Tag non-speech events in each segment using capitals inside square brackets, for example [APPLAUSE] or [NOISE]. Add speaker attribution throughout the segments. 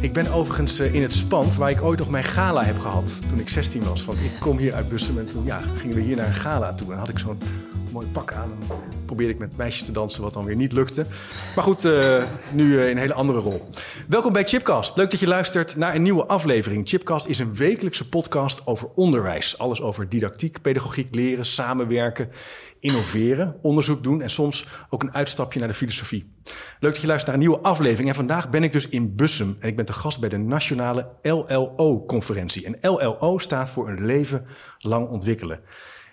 Speaker 1: Ik ben overigens eh, in het Spand, waar ik ooit nog mijn gala heb gehad toen ik 16 was. Want ik kom hier uit Bussum en toen ja, gingen we hier naar een gala toe. En had ik zo'n mooi pak aan en probeerde ik met meisjes te dansen, wat dan weer niet lukte. Maar goed, uh, nu uh, in een hele andere rol. Welkom bij Chipcast. Leuk dat je luistert naar een nieuwe aflevering. Chipcast is een wekelijkse podcast over onderwijs. Alles over didactiek, pedagogiek, leren, samenwerken innoveren, onderzoek doen en soms ook een uitstapje naar de filosofie. Leuk dat je luistert naar een nieuwe aflevering. En vandaag ben ik dus in Bussum en ik ben te gast bij de nationale LLO-conferentie. En LLO staat voor een leven lang ontwikkelen.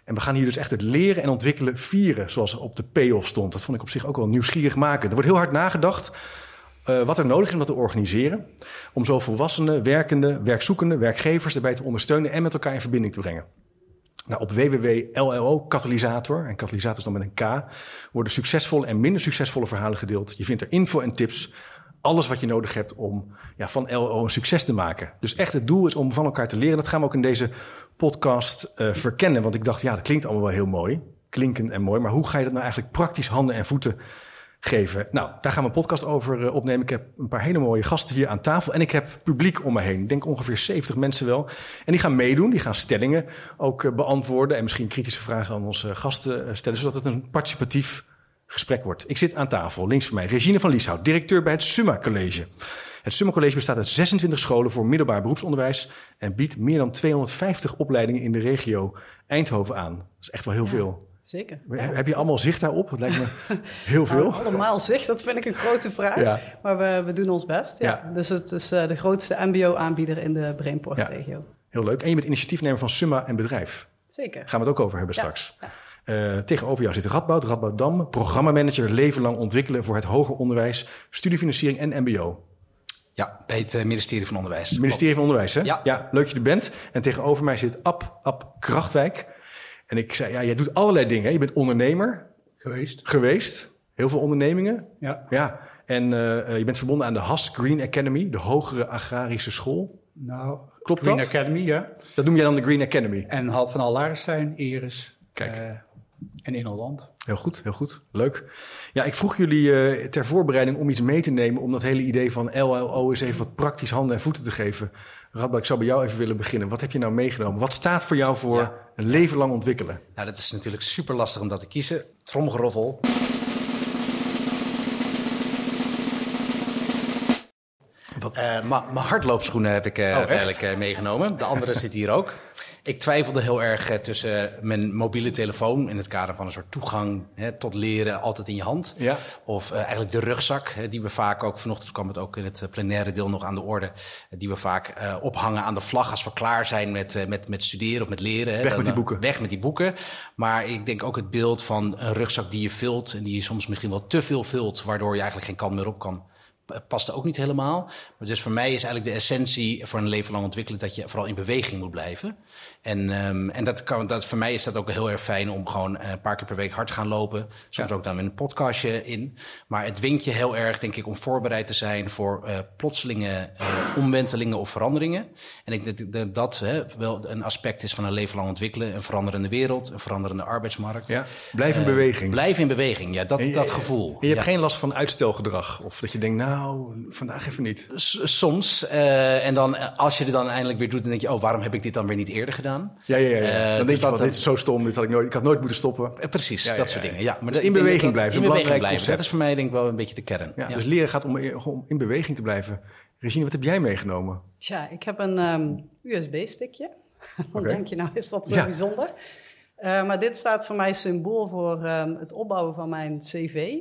Speaker 1: En we gaan hier dus echt het leren en ontwikkelen vieren, zoals op de payoff stond. Dat vond ik op zich ook wel nieuwsgierig maken. Er wordt heel hard nagedacht uh, wat er nodig is om dat te organiseren. Om zo volwassenen, werkenden, werkzoekenden, werkgevers erbij te ondersteunen en met elkaar in verbinding te brengen. Nou, op www.llo-katalysator, en katalysator is dan met een K, worden succesvolle en minder succesvolle verhalen gedeeld. Je vindt er info en tips, alles wat je nodig hebt om ja, van LO een succes te maken. Dus echt het doel is om van elkaar te leren. Dat gaan we ook in deze podcast uh, verkennen. Want ik dacht, ja, dat klinkt allemaal wel heel mooi, klinkend en mooi. Maar hoe ga je dat nou eigenlijk praktisch handen en voeten geven. Nou, daar gaan we een podcast over uh, opnemen. Ik heb een paar hele mooie gasten hier aan tafel. En ik heb publiek om me heen. Ik denk ongeveer 70 mensen wel. En die gaan meedoen. Die gaan stellingen ook uh, beantwoorden. En misschien kritische vragen aan onze gasten stellen. Zodat het een participatief gesprek wordt. Ik zit aan tafel. Links van mij Regine van Lieshout, directeur bij het Summa College. Het Summa College bestaat uit 26 scholen voor middelbaar beroepsonderwijs. En biedt meer dan 250 opleidingen in de regio Eindhoven aan. Dat is echt wel heel ja. veel.
Speaker 2: Zeker.
Speaker 1: Heb je allemaal zicht daarop? Dat lijkt me [LAUGHS] heel veel.
Speaker 2: Nou, allemaal zicht, dat vind ik een grote vraag. Ja. Maar we, we doen ons best. Ja. ja. Dus het is uh, de grootste MBO-aanbieder in de Brainport-regio.
Speaker 1: Heel leuk. En je bent initiatiefnemer van Summa en Bedrijf.
Speaker 2: Zeker.
Speaker 1: Gaan we het ook over hebben straks. Uh, tegenover jou zit Radboud, Radboud Dam, programmamanager leven lang ontwikkelen voor het hoger onderwijs, studiefinanciering en MBO.
Speaker 3: Ja, bij het ministerie van Onderwijs. Het
Speaker 1: ministerie van Onderwijs, hè? Ja. ja. Leuk dat je er bent. En tegenover mij zit Ab, Ab Krachtwijk. En ik zei, ja, jij doet allerlei dingen. Je bent ondernemer.
Speaker 4: Geweest.
Speaker 1: Geweest. Heel veel ondernemingen.
Speaker 4: Ja.
Speaker 1: Ja. En uh, je bent verbonden aan de HAS Green Academy, de hogere agrarische school.
Speaker 4: Nou,
Speaker 1: Klopt
Speaker 4: Green
Speaker 1: dat?
Speaker 4: Academy, ja.
Speaker 1: Dat noem jij dan de Green Academy?
Speaker 4: En van Allarestein, Iris.
Speaker 1: Kijk. Uh,
Speaker 4: en in Holland.
Speaker 1: Heel goed, heel goed. Leuk. Ja, ik vroeg jullie uh, ter voorbereiding om iets mee te nemen... om dat hele idee van LLO eens even wat praktisch handen en voeten te geven. Radboud, ik zou bij jou even willen beginnen. Wat heb je nou meegenomen? Wat staat voor jou voor ja. een leven lang ontwikkelen?
Speaker 3: Nou, dat is natuurlijk super lastig om dat te kiezen. Tromgeroffel. Uh, Mijn hardloopschoenen heb ik uh, oh, uiteindelijk uh, meegenomen. De andere zit hier ook. Ik twijfelde heel erg uh, tussen mijn mobiele telefoon in het kader van een soort toegang hè, tot leren altijd in je hand.
Speaker 1: Ja.
Speaker 3: Of uh, eigenlijk de rugzak, hè, die we vaak ook, vanochtend kwam het ook in het plenaire deel nog aan de orde, die we vaak uh, ophangen aan de vlag als we klaar zijn met, met, met studeren of met leren. Hè.
Speaker 1: Weg met die boeken.
Speaker 3: Weg met die boeken. Maar ik denk ook het beeld van een rugzak die je vult en die je soms misschien wel te veel vult, waardoor je eigenlijk geen kant meer op kan paste ook niet helemaal. Maar dus voor mij is eigenlijk de essentie voor een leven lang ontwikkelen dat je vooral in beweging moet blijven. En, um, en dat kan, dat, voor mij is dat ook heel erg fijn om gewoon een paar keer per week hard te gaan lopen. Soms ja. ook dan met een podcastje in. Maar het dwingt je heel erg, denk ik, om voorbereid te zijn voor uh, plotselinge uh, omwentelingen of veranderingen. En ik denk dat dat hè, wel een aspect is van een leven lang ontwikkelen. Een veranderende wereld, een veranderende arbeidsmarkt.
Speaker 1: Ja. Blijf in uh, beweging.
Speaker 3: Blijf in beweging, ja, dat,
Speaker 1: en,
Speaker 3: dat gevoel.
Speaker 1: En je hebt
Speaker 3: ja.
Speaker 1: geen last van uitstelgedrag? Of dat je denkt, nou, vandaag even niet?
Speaker 3: S soms. en dan, als je het dan eindelijk weer doet, dan denk je, oh, waarom heb ik dit dan weer niet eerder gedaan?
Speaker 1: Ja, ja, ja. ja. Uh, dan denk je, van, dit is zo stom, dit had ik, nooit, ik had nooit moeten stoppen.
Speaker 3: Uh, precies, ja, dat ja, soort dingen. Ja,
Speaker 1: maar dus in beweging dat, blijven,
Speaker 3: in beweging blijven. Dat is voor mij denk ik wel een beetje de kern.
Speaker 1: Ja, Dus leren gaat om, om in beweging te blijven. Regine, wat heb jij meegenomen?
Speaker 2: Tja, ik heb een um, USB-stickje. Dan [LAUGHS] okay. denk je, nou is dat zo bijzonder. Uh, maar dit staat voor mij symbool voor um, het opbouwen van mijn cv.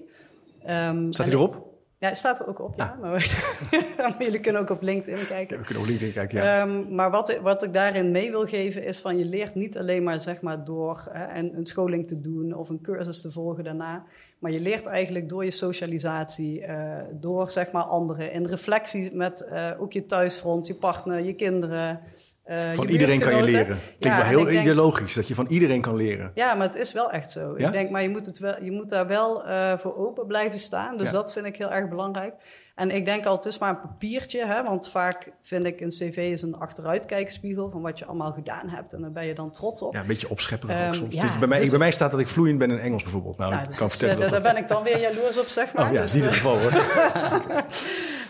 Speaker 1: Um, staat hij erop?
Speaker 2: Ja, staat er ook op, [LAUGHS] ja. Maar jullie kunnen ook op LinkedIn kijken.
Speaker 1: Ja, we kunnen op LinkedIn kijken, ja.
Speaker 2: Um, maar wat, wat ik daarin mee wil geven is van... je leert niet alleen maar, zeg maar door hè, een, een scholing te doen... of een cursus te volgen daarna... maar je leert eigenlijk door je socialisatie... Uh, door, zeg maar, anderen... in reflectie met uh, ook je thuisfront, je partner, je kinderen...
Speaker 1: Uh, van iedereen kan je leren. Klinkt ja, wel heel denk, ideologisch, dat je van iedereen kan leren.
Speaker 2: Ja, maar het is wel echt zo. Ja? Ik denk, maar je moet, het wel, je moet daar wel uh, voor open blijven staan. Dus ja. dat vind ik heel erg belangrijk. En ik denk al, het is maar een papiertje, hè, want vaak vind ik een cv is een achteruitkijkspiegel van wat je allemaal gedaan hebt. En daar ben je dan trots op.
Speaker 1: Ja, een beetje opschepperig
Speaker 2: Ehm,
Speaker 1: ook soms.
Speaker 2: ja,
Speaker 1: Dit is bij, mij,
Speaker 2: dus-
Speaker 1: bij mij staat dat ik vloeiend ben in Engels bijvoorbeeld. Nou,
Speaker 2: Nou,
Speaker 1: ik kan vertellen
Speaker 2: eh,
Speaker 1: dat
Speaker 2: daar
Speaker 1: dat...
Speaker 2: ben ik dan weer jaloers op, zeg [LAUGHS] maar.
Speaker 1: Oh ja,
Speaker 2: Dus, eh,
Speaker 1: het geval hoor. [LAUGHS]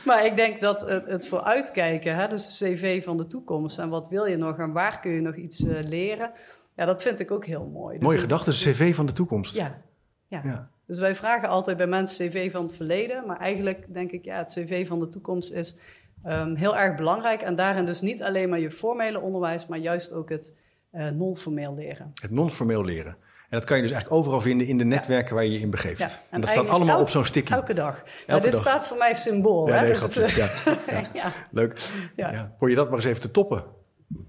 Speaker 2: Maar ik denk dat het, het vooruitkijken, hè, dus de cv van de toekomst en wat wil je nog en waar kun je nog iets eh, leren, ja, dat vind ik ook heel mooi. Dus
Speaker 1: Mooie gedachte, de cv van de toekomst.
Speaker 2: Ja, ja.
Speaker 1: Ja.
Speaker 2: Dus wij vragen altijd bij mensen cv van het verleden, maar eigenlijk denk ik, ja, het cv van de toekomst is ehm, heel erg belangrijk en daarin dus niet alleen maar je formele onderwijs, maar juist ook het eh non-formeel leren.
Speaker 1: Het non-formeel leren. En dat kan je dus eigenlijk overal vinden in de netwerken waar je je in begeeft.
Speaker 2: Ja,
Speaker 1: en, dat staat allemaal op zo'n sticky.
Speaker 2: Elke dag. maar dit
Speaker 1: dag.
Speaker 2: staat voor mij symbool.
Speaker 1: Ja,
Speaker 2: hè?
Speaker 1: nee,
Speaker 2: dus het, [LAUGHS]
Speaker 1: ja. Leuk.
Speaker 2: Ja.
Speaker 1: Probeer dat maar eens even te toppen.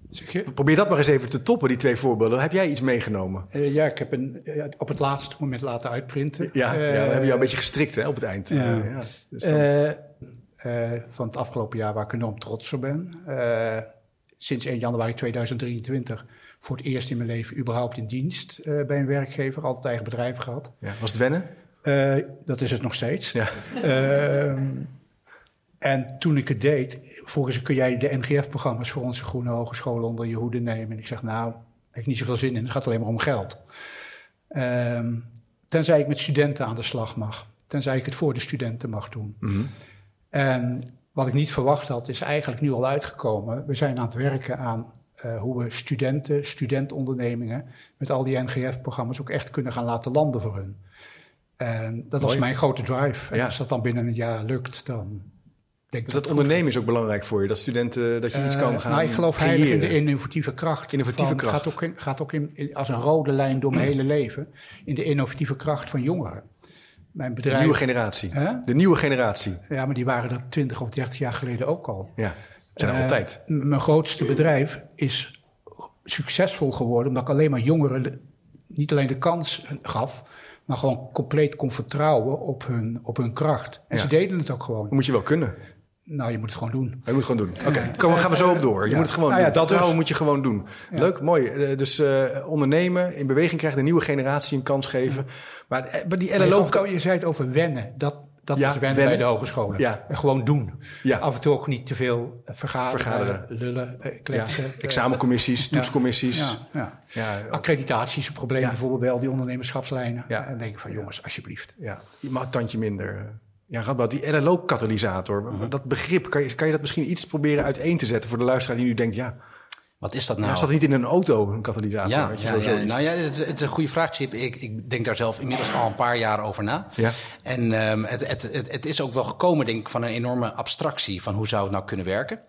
Speaker 4: Zeg je?
Speaker 1: Probeer dat maar eens even te toppen, die twee voorbeelden. Heb jij iets meegenomen?
Speaker 4: Eh, ja, ik heb een eh, op het laatste moment laten uitprinten.
Speaker 1: Ja, ja, we
Speaker 4: Eh,
Speaker 1: hebben jou een beetje gestrikt hè, op het eind.
Speaker 4: Ja.
Speaker 1: Ja. Dus dan-
Speaker 4: van het afgelopen jaar waar ik enorm trots op ben. Sinds 1 januari 2023 voor het eerst in mijn leven überhaupt in dienst bij een werkgever. Altijd eigen bedrijf gehad.
Speaker 1: ja. Was het wennen?
Speaker 4: Dat is het nog steeds.
Speaker 1: Ja.
Speaker 4: Ehm, en toen ik het deed, vroegen ze, kun jij de NGF-programma's voor onze groene hogescholen onder je hoede nemen? En ik zeg, nou, daar heb ik niet zoveel zin in, het gaat alleen maar om geld. Ehm, tenzij ik met studenten aan de slag mag. Tenzij ik het voor de studenten mag doen.
Speaker 1: Mhm.
Speaker 4: En wat ik niet verwacht had, is eigenlijk nu al uitgekomen. We zijn aan het werken aan eh, hoe we studenten, studentondernemingen... met al die NGF-programma's ook echt kunnen gaan laten landen voor hun. En dat was mijn grote drive. En
Speaker 1: Ja.
Speaker 4: als dat dan binnen een jaar lukt, dan denk
Speaker 1: Dus
Speaker 4: dat
Speaker 1: ondernemen is ook belangrijk voor je. Dat studenten, dat je iets
Speaker 4: eh,
Speaker 1: kan gaan
Speaker 4: nou, ik geloof heilig in de
Speaker 1: creëren.
Speaker 4: innovatieve kracht.
Speaker 1: Innovatieve
Speaker 4: van-
Speaker 1: kracht.
Speaker 4: Gaat ook, in, gaat ook in, in- als een rode lijn door mijn hele leven. In de innovatieve kracht van jongeren. Mijn
Speaker 1: De
Speaker 4: bedrijf.
Speaker 1: nieuwe generatie.
Speaker 4: Hè?
Speaker 1: De nieuwe generatie.
Speaker 4: Ja, maar die waren er 20 of 30 jaar geleden ook al.
Speaker 1: Ja, zijn er
Speaker 4: Eh,
Speaker 1: altijd.
Speaker 4: Mijn grootste bedrijf is succesvol geworden omdat ik alleen maar jongeren de- niet alleen de kans gaf, maar gewoon compleet kon vertrouwen op hun, op hun kracht. En
Speaker 1: Ja.
Speaker 4: ze deden het ook gewoon.
Speaker 1: Dat moet je wel kunnen.
Speaker 4: Nou, je moet het gewoon doen.
Speaker 1: Je moet het gewoon doen. Oké, komen gaan we zo op door. Je
Speaker 4: ja.
Speaker 1: moet het gewoon
Speaker 4: Nou ja,
Speaker 1: doen.
Speaker 4: dat dus.
Speaker 1: moet je gewoon doen. Leuk, mooi. Eh, dus eh, ondernemen, in beweging krijgen, de nieuwe generatie een kans geven. Maar, eh, maar die
Speaker 4: Maar je,
Speaker 1: LLO...
Speaker 4: je zei het over wennen. Dat, dat
Speaker 1: Ja,
Speaker 4: is wennen, bij de hogescholen.
Speaker 1: Ja.
Speaker 4: En gewoon doen.
Speaker 1: Ja.
Speaker 4: Af en toe ook niet te veel vergaderen,
Speaker 1: Vergaderen.
Speaker 4: lullen,
Speaker 1: ja,
Speaker 4: kletsen.
Speaker 1: examencommissies, toetscommissies.
Speaker 4: Ja, ja.
Speaker 1: Ja,
Speaker 4: Accreditatie is een probleem bijvoorbeeld bij al die ondernemerschapslijnen.
Speaker 1: Ja.
Speaker 4: En dan denk ik van jongens, alsjeblieft.
Speaker 1: ja, je mag een tandje minder. Ja, Radboud, die LLO-katalysator.
Speaker 4: Mhm.
Speaker 1: Dat begrip, kan je, kan je dat misschien iets proberen uiteen te zetten voor de luisteraar die nu denkt, ja,
Speaker 3: Wat is dat
Speaker 1: nou,
Speaker 3: nou?
Speaker 1: staat niet in een auto een katalysator?
Speaker 3: Ja, ja, nou ja, het, is- het is een goede vraag, Chip. Ik, ik denk daar zelf inmiddels al een paar jaar over na.
Speaker 1: Ja.
Speaker 3: En ehm, het, het, het, het is ook wel gekomen, denk ik, van een enorme abstractie van hoe zou het nou kunnen werken.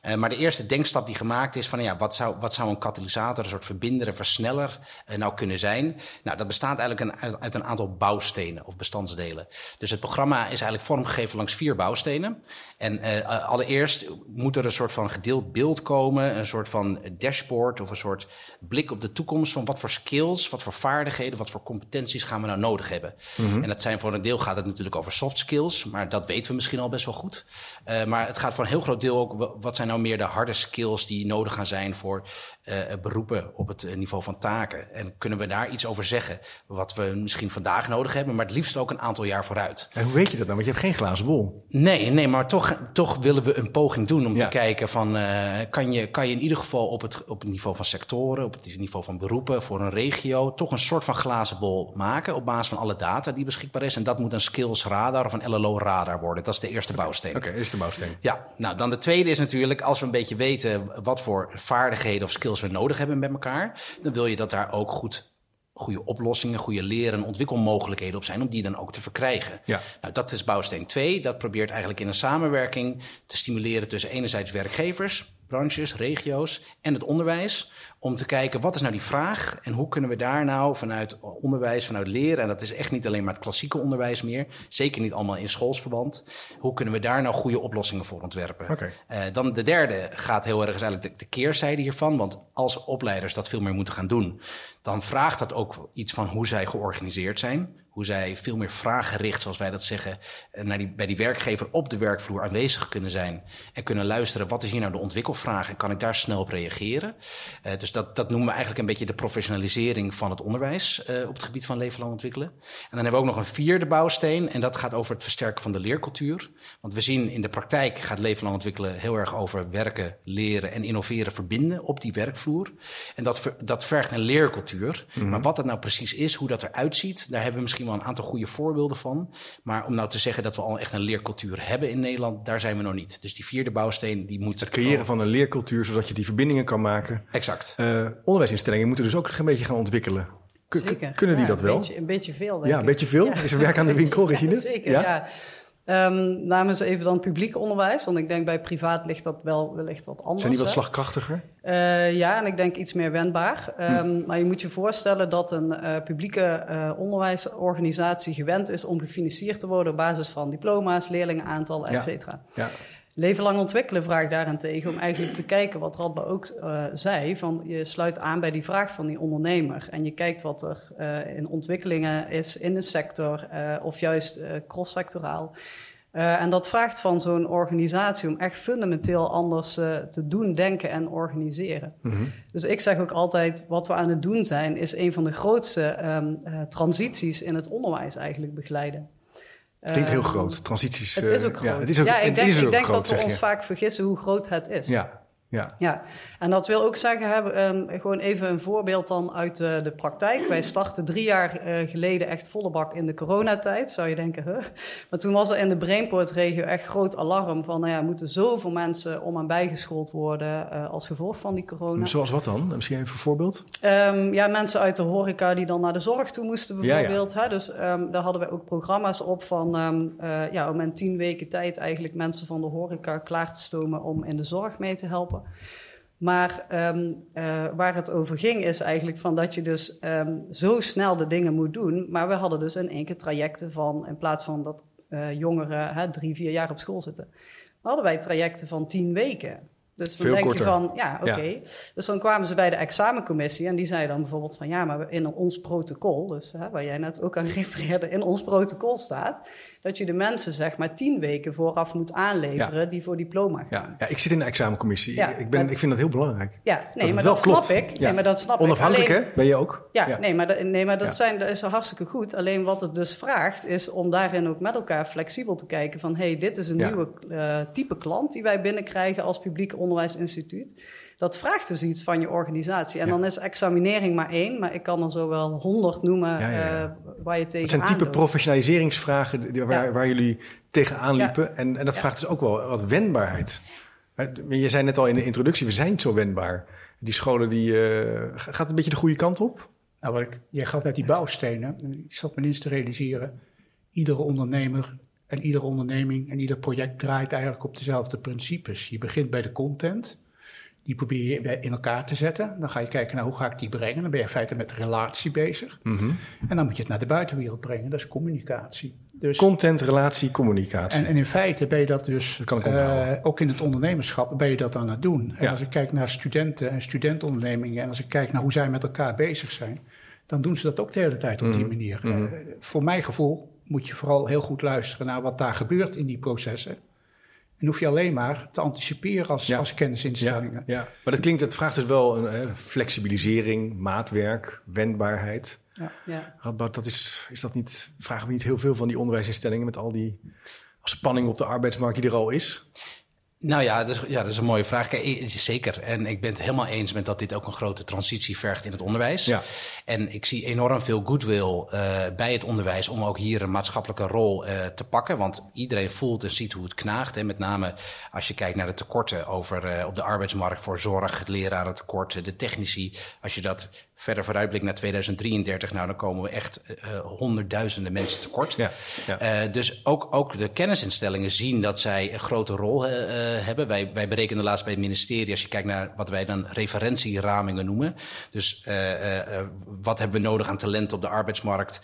Speaker 3: Eh, maar de eerste denkstap die gemaakt is van ja, wat zou, wat zou een katalysator, een soort verbinder, versneller eh, nou kunnen zijn? Nou, dat bestaat eigenlijk uit, uit een aantal bouwstenen of bestandsdelen. Dus het programma is eigenlijk vormgegeven langs vier bouwstenen. En eh, allereerst moet er een soort van gedeeld beeld komen, een soort van dashboard of een soort blik op de toekomst van wat voor skills, wat voor vaardigheden, wat voor competenties gaan we nou nodig hebben. En dat zijn voor een deel gaat het natuurlijk over soft skills, maar dat weten we misschien al best wel goed. Eh, maar het gaat voor een heel groot deel ook, wa- wat zijn nou meer de harde skills die nodig gaan zijn voor eh, beroepen op het niveau van taken. En kunnen we daar iets over zeggen, wat we misschien vandaag nodig hebben, maar het liefst ook een aantal jaar vooruit.
Speaker 1: En hoe weet je dat nou? Want je hebt geen glazen bol.
Speaker 3: Nee, nee, maar toch, toch willen we een poging doen om
Speaker 1: Ja.
Speaker 3: te kijken van eh, kan, je, kan je in ieder geval op het, op het niveau van sectoren, op het niveau van beroepen voor een regio, toch een soort van glazen bol maken op basis van alle data die beschikbaar is. En dat moet een skills radar of een LLO radar worden. Dat is de eerste bouwsteen.
Speaker 1: Oké, de bouwsteen.
Speaker 3: Ja, nou dan de tweede is natuurlijk, als we een beetje weten wat voor vaardigheden of skills we nodig hebben met elkaar, dan wil je dat daar ook goed goede oplossingen, goede leren en ontwikkelmogelijkheden op zijn om die dan ook te verkrijgen.
Speaker 1: Ja.
Speaker 3: Nou, dat is bouwsteen 2. Dat probeert eigenlijk in een samenwerking te stimuleren tussen enerzijds werkgevers, branches, regio's en het onderwijs. Om te kijken wat is nou die vraag en hoe kunnen we daar nou vanuit onderwijs, vanuit leren, en dat is echt niet alleen maar het klassieke onderwijs meer, zeker niet allemaal in schoolsverband, hoe kunnen we daar nou goede oplossingen voor ontwerpen? Eh, dan de derde gaat heel erg is eigenlijk de, de keerzijde hiervan. Want als opleiders dat veel meer moeten gaan doen, dan vraagt dat ook iets van hoe zij georganiseerd zijn. Hoe zij veel meer vraaggericht, zoals wij dat zeggen, eh, naar die, bij die werkgever op de werkvloer aanwezig kunnen zijn. En kunnen luisteren, wat is hier nou de ontwikkelvraag en kan ik daar snel op reageren? Uh, dus dat, dat noemen we eigenlijk een beetje de professionalisering van het onderwijs uh, op het gebied van leven lang ontwikkelen. En dan hebben we ook nog een vierde bouwsteen en dat gaat over het versterken van de leercultuur. Want we zien in de praktijk gaat leven lang ontwikkelen heel erg over werken, leren en innoveren verbinden op die werkvloer. En dat, dat vergt een leercultuur. Mm -hmm. Maar wat dat nou precies is, hoe dat eruit ziet, daar hebben we misschien wel een aantal goede voorbeelden van. Maar om nou te zeggen dat we al echt een leercultuur hebben in Nederland, daar zijn we nog niet. Dus die vierde bouwsteen, die moet...
Speaker 1: Het creëren van een leercultuur, zodat je die verbindingen kan maken.
Speaker 3: Exact.
Speaker 1: Uh, onderwijsinstellingen moeten dus ook een beetje gaan ontwikkelen. K
Speaker 2: Zeker.
Speaker 1: Kunnen die
Speaker 2: ja,
Speaker 1: dat wel?
Speaker 2: Een beetje, een beetje veel, denk
Speaker 1: Ja, een beetje veel?
Speaker 2: Ja.
Speaker 1: Is er werk aan de winkel, [LAUGHS] Regine?
Speaker 2: Ja, zeker, ja. Um, namens even dan publiek onderwijs, want ik denk bij privaat ligt dat wel wellicht wat anders.
Speaker 1: Zijn die wat
Speaker 2: hè?
Speaker 1: slagkrachtiger?
Speaker 2: Uh, ja, en ik denk iets meer wendbaar. Um, hm. Maar je moet je voorstellen dat een uh, publieke uh, onderwijsorganisatie gewend is om gefinancierd te worden op basis van diploma's, leerlingenaantallen, et cetera.
Speaker 1: Ja. ja.
Speaker 2: Leven lang ontwikkelen vraagt daarentegen om eigenlijk te kijken wat Radba ook uh, zei. Van je sluit aan bij die vraag van die ondernemer. En je kijkt wat er uh, in ontwikkelingen is in de sector uh, of juist cross-sectoraal. en dat vraagt van zo'n organisatie om echt fundamenteel anders te doen, denken en organiseren.
Speaker 1: Mhm.
Speaker 2: Mm -hmm. Dus ik zeg ook altijd, wat we aan het doen zijn, is een van de grootste um, transities in het onderwijs eigenlijk begeleiden.
Speaker 1: Het klinkt heel groot, transities.
Speaker 2: Het is ook groot.
Speaker 1: Ja, het is ook,
Speaker 2: ja ik denk,
Speaker 1: is ook
Speaker 2: ik denk
Speaker 1: groot,
Speaker 2: dat we ons vaak vergissen hoe groot het is.
Speaker 1: Ja, ja.
Speaker 2: ja. En dat wil ook zeggen, hè, um, gewoon even een voorbeeld dan uit de, de praktijk. Wij startten drie jaar uh, geleden echt volle bak in de coronatijd. Zou je denken, huh? Maar toen was er in de Brainport-regio echt groot alarm van... nou ja, moeten zoveel mensen om en bijgeschoold worden uh, als gevolg van die corona.
Speaker 1: Zoals wat dan? Misschien even een voorbeeld?
Speaker 2: Um, ja, mensen uit de horeca die dan naar de zorg toe moesten bijvoorbeeld.
Speaker 1: Ja, ja.
Speaker 2: Hè? Dus um, daar hadden we ook programma's op van... Uh, ja, om in tien weken tijd eigenlijk mensen van de horeca klaar te stomen... om in de zorg mee te helpen. Maar um, uh, waar het over ging is eigenlijk van dat je dus um, zo snel de dingen moet doen. Maar we hadden dus in één keer trajecten van, in plaats van dat uh, jongeren hè, drie, vier jaar op school zitten, hadden wij trajecten van tien weken. Dus dan
Speaker 1: Veel
Speaker 2: denk
Speaker 1: korter.
Speaker 2: je van, ja, oké.
Speaker 1: Ja.
Speaker 2: Dus dan kwamen ze bij de examencommissie en die zei dan bijvoorbeeld van, ja, maar in ons protocol, dus hè, waar jij net ook aan [LAUGHS] refereerde, in ons protocol staat dat je de mensen zeg maar tien weken vooraf moet aanleveren
Speaker 1: Ja.
Speaker 2: die voor diploma gaan.
Speaker 1: Ja, ja, ik zit in de examencommissie.
Speaker 2: Ja,
Speaker 1: ik, ben,
Speaker 2: maar-
Speaker 1: ik vind dat heel belangrijk.
Speaker 2: Ja, nee, maar dat
Speaker 1: klopt.
Speaker 2: snap ik. Nee, maar dat snap
Speaker 1: Onafhankelijk.
Speaker 2: Alleen-
Speaker 1: hè? Ben je ook?
Speaker 2: Ja, Nee, maar, dat, nee, maar dat, zijn, dat is hartstikke goed. Alleen wat het dus vraagt, is om daarin ook met elkaar flexibel te kijken van... hé, hey, dit is een nieuwe eh, type klant die wij binnenkrijgen als publiek onderwijsinstituut. Dat vraagt dus iets van je organisatie. En
Speaker 1: Ja.
Speaker 2: dan is examinering maar één, maar ik kan er zo wel honderd noemen
Speaker 1: Ja, ja, ja.
Speaker 2: eh, waar je tegen
Speaker 1: Dat zijn type professionaliseringsvragen die- waar,
Speaker 2: Ja.
Speaker 1: waar jullie tegenaan liepen. En, en dat
Speaker 2: Ja.
Speaker 1: vraagt dus ook wel wat wendbaarheid. Je zei net al in de introductie, we zijn niet zo wendbaar. Die scholen, die, eh, gaat het een beetje de goede kant op?
Speaker 4: Nou, wat ik, jij gaf net die bouwstenen. En Ik zat me eens te realiseren. Iedere ondernemer en iedere onderneming en ieder project draait eigenlijk op dezelfde principes. Je begint bij de content. Die probeer je in elkaar te zetten. Dan ga je kijken naar hoe ga ik die brengen. Dan ben je in feite met relatie bezig. En dan moet je het naar de buitenwereld brengen. Dat is communicatie. Dus,
Speaker 1: Content, relatie, communicatie.
Speaker 4: en, en in feite ben je dat dus,
Speaker 1: Dat kan ik
Speaker 4: eh, ook in het ondernemerschap, ben je dat aan het doen. En
Speaker 1: Ja.
Speaker 4: als ik kijk naar studenten en studentondernemingen en als ik kijk naar hoe zij met elkaar bezig zijn, dan doen ze dat ook de hele tijd op die
Speaker 1: Mhm.
Speaker 4: manier.
Speaker 1: Mhm.
Speaker 4: Eh, voor mijn gevoel moet je vooral heel goed luisteren naar wat daar gebeurt in die processen. En hoef je alleen maar te anticiperen als,
Speaker 1: Ja.
Speaker 4: als
Speaker 1: ja,
Speaker 4: kennisinstellingen.
Speaker 1: ja, maar dat klinkt, het vraagt dus wel een flexibilisering, maatwerk, wendbaarheid.
Speaker 2: Ja.
Speaker 1: Radboud, dat is, is dat niet, vragen we niet heel veel van die onderwijsinstellingen met al die spanning op de arbeidsmarkt die er al is?
Speaker 3: Nou ja dat, is, ja, dat is een mooie vraag. Kijk, zeker. En ik ben het helemaal eens met dat dit ook een grote transitie vergt in het onderwijs.
Speaker 1: Ja.
Speaker 3: En ik zie enorm veel goodwill eh, bij het onderwijs om ook hier een maatschappelijke rol eh, te pakken. Want iedereen voelt en ziet hoe het knaagt. En met name als je kijkt naar de tekorten over, eh, op de arbeidsmarkt voor zorg, het lerarentekort, de technici. Als je dat verder vooruitblikt naar 2033, nou dan komen we echt eh, eh, honderdduizenden mensen tekort.
Speaker 1: Ja, ja.
Speaker 3: Eh, dus ook, ook de kennisinstellingen zien dat zij een grote rol hebben. Wij, wij berekenen laatst bij het ministerie, als je kijkt naar wat wij dan referentieramingen noemen. Dus wat hebben we nodig aan talent op de arbeidsmarkt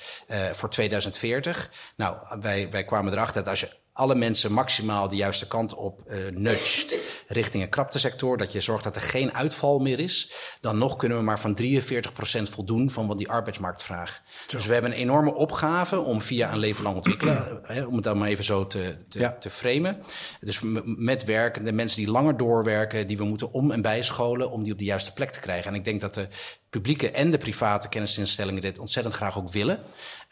Speaker 3: voor 2040? Nou, wij, wij kwamen erachter dat als je alle mensen maximaal de juiste kant op uh, nudgt richting een kraptesector. Dat je zorgt dat er geen uitval meer is. Dan nog kunnen we maar van 43% voldoen van wat die arbeidsmarkt vraagt. Dus we hebben een enorme opgave om via een leven lang ontwikkelen, [CLEARS THROAT] hè, om het dan maar even zo te, te, te framen. Dus met werk, de mensen die langer doorwerken, die we moeten om- en bijscholen om die op de juiste plek te krijgen. En ik denk dat de publieke en de private kennisinstellingen dit ontzettend graag ook willen.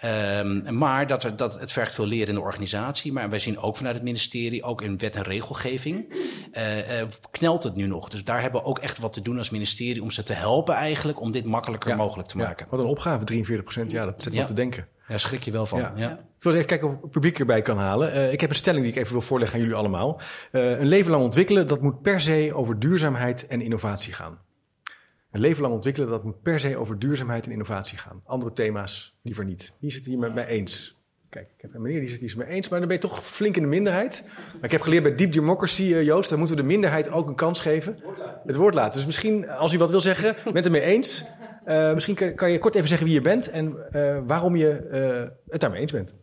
Speaker 3: Um, maar dat, er, dat het vergt veel leren in de organisatie. Maar wij zien ook vanuit het ministerie, ook in wet en regelgeving, uh, uh, knelt het nu nog. Dus daar hebben we ook echt wat te doen als ministerie om ze te helpen eigenlijk om dit makkelijker
Speaker 1: ja,
Speaker 3: mogelijk te maken.
Speaker 1: Ja, wat een opgave, 43 procent. Ja, dat zet ja. wel te denken.
Speaker 3: Ja, schrik je wel van. Ja. ja.
Speaker 1: Ik wil even kijken of ik het publiek erbij kan halen. Uh, ik heb een stelling die ik even wil voorleggen aan jullie allemaal. Uh, een leven lang ontwikkelen, dat moet per se over duurzaamheid en innovatie gaan. Een leven lang ontwikkelen, dat moet per se over duurzaamheid en innovatie gaan. Andere thema's liever niet. Wie zit hier met mij eens? Kijk, ik heb een meneer die zit hier met mij eens, maar dan ben je toch flink in de minderheid. Maar ik heb geleerd bij Deep Democracy, uh, Joost, dan moeten we de minderheid ook een kans geven. Het woord laten. Dus misschien, als u wat wil zeggen, [LAUGHS] bent het mee eens. Uh, misschien kan, kan, je kort even zeggen wie je bent en uh, waarom je uh, het daarmee eens bent.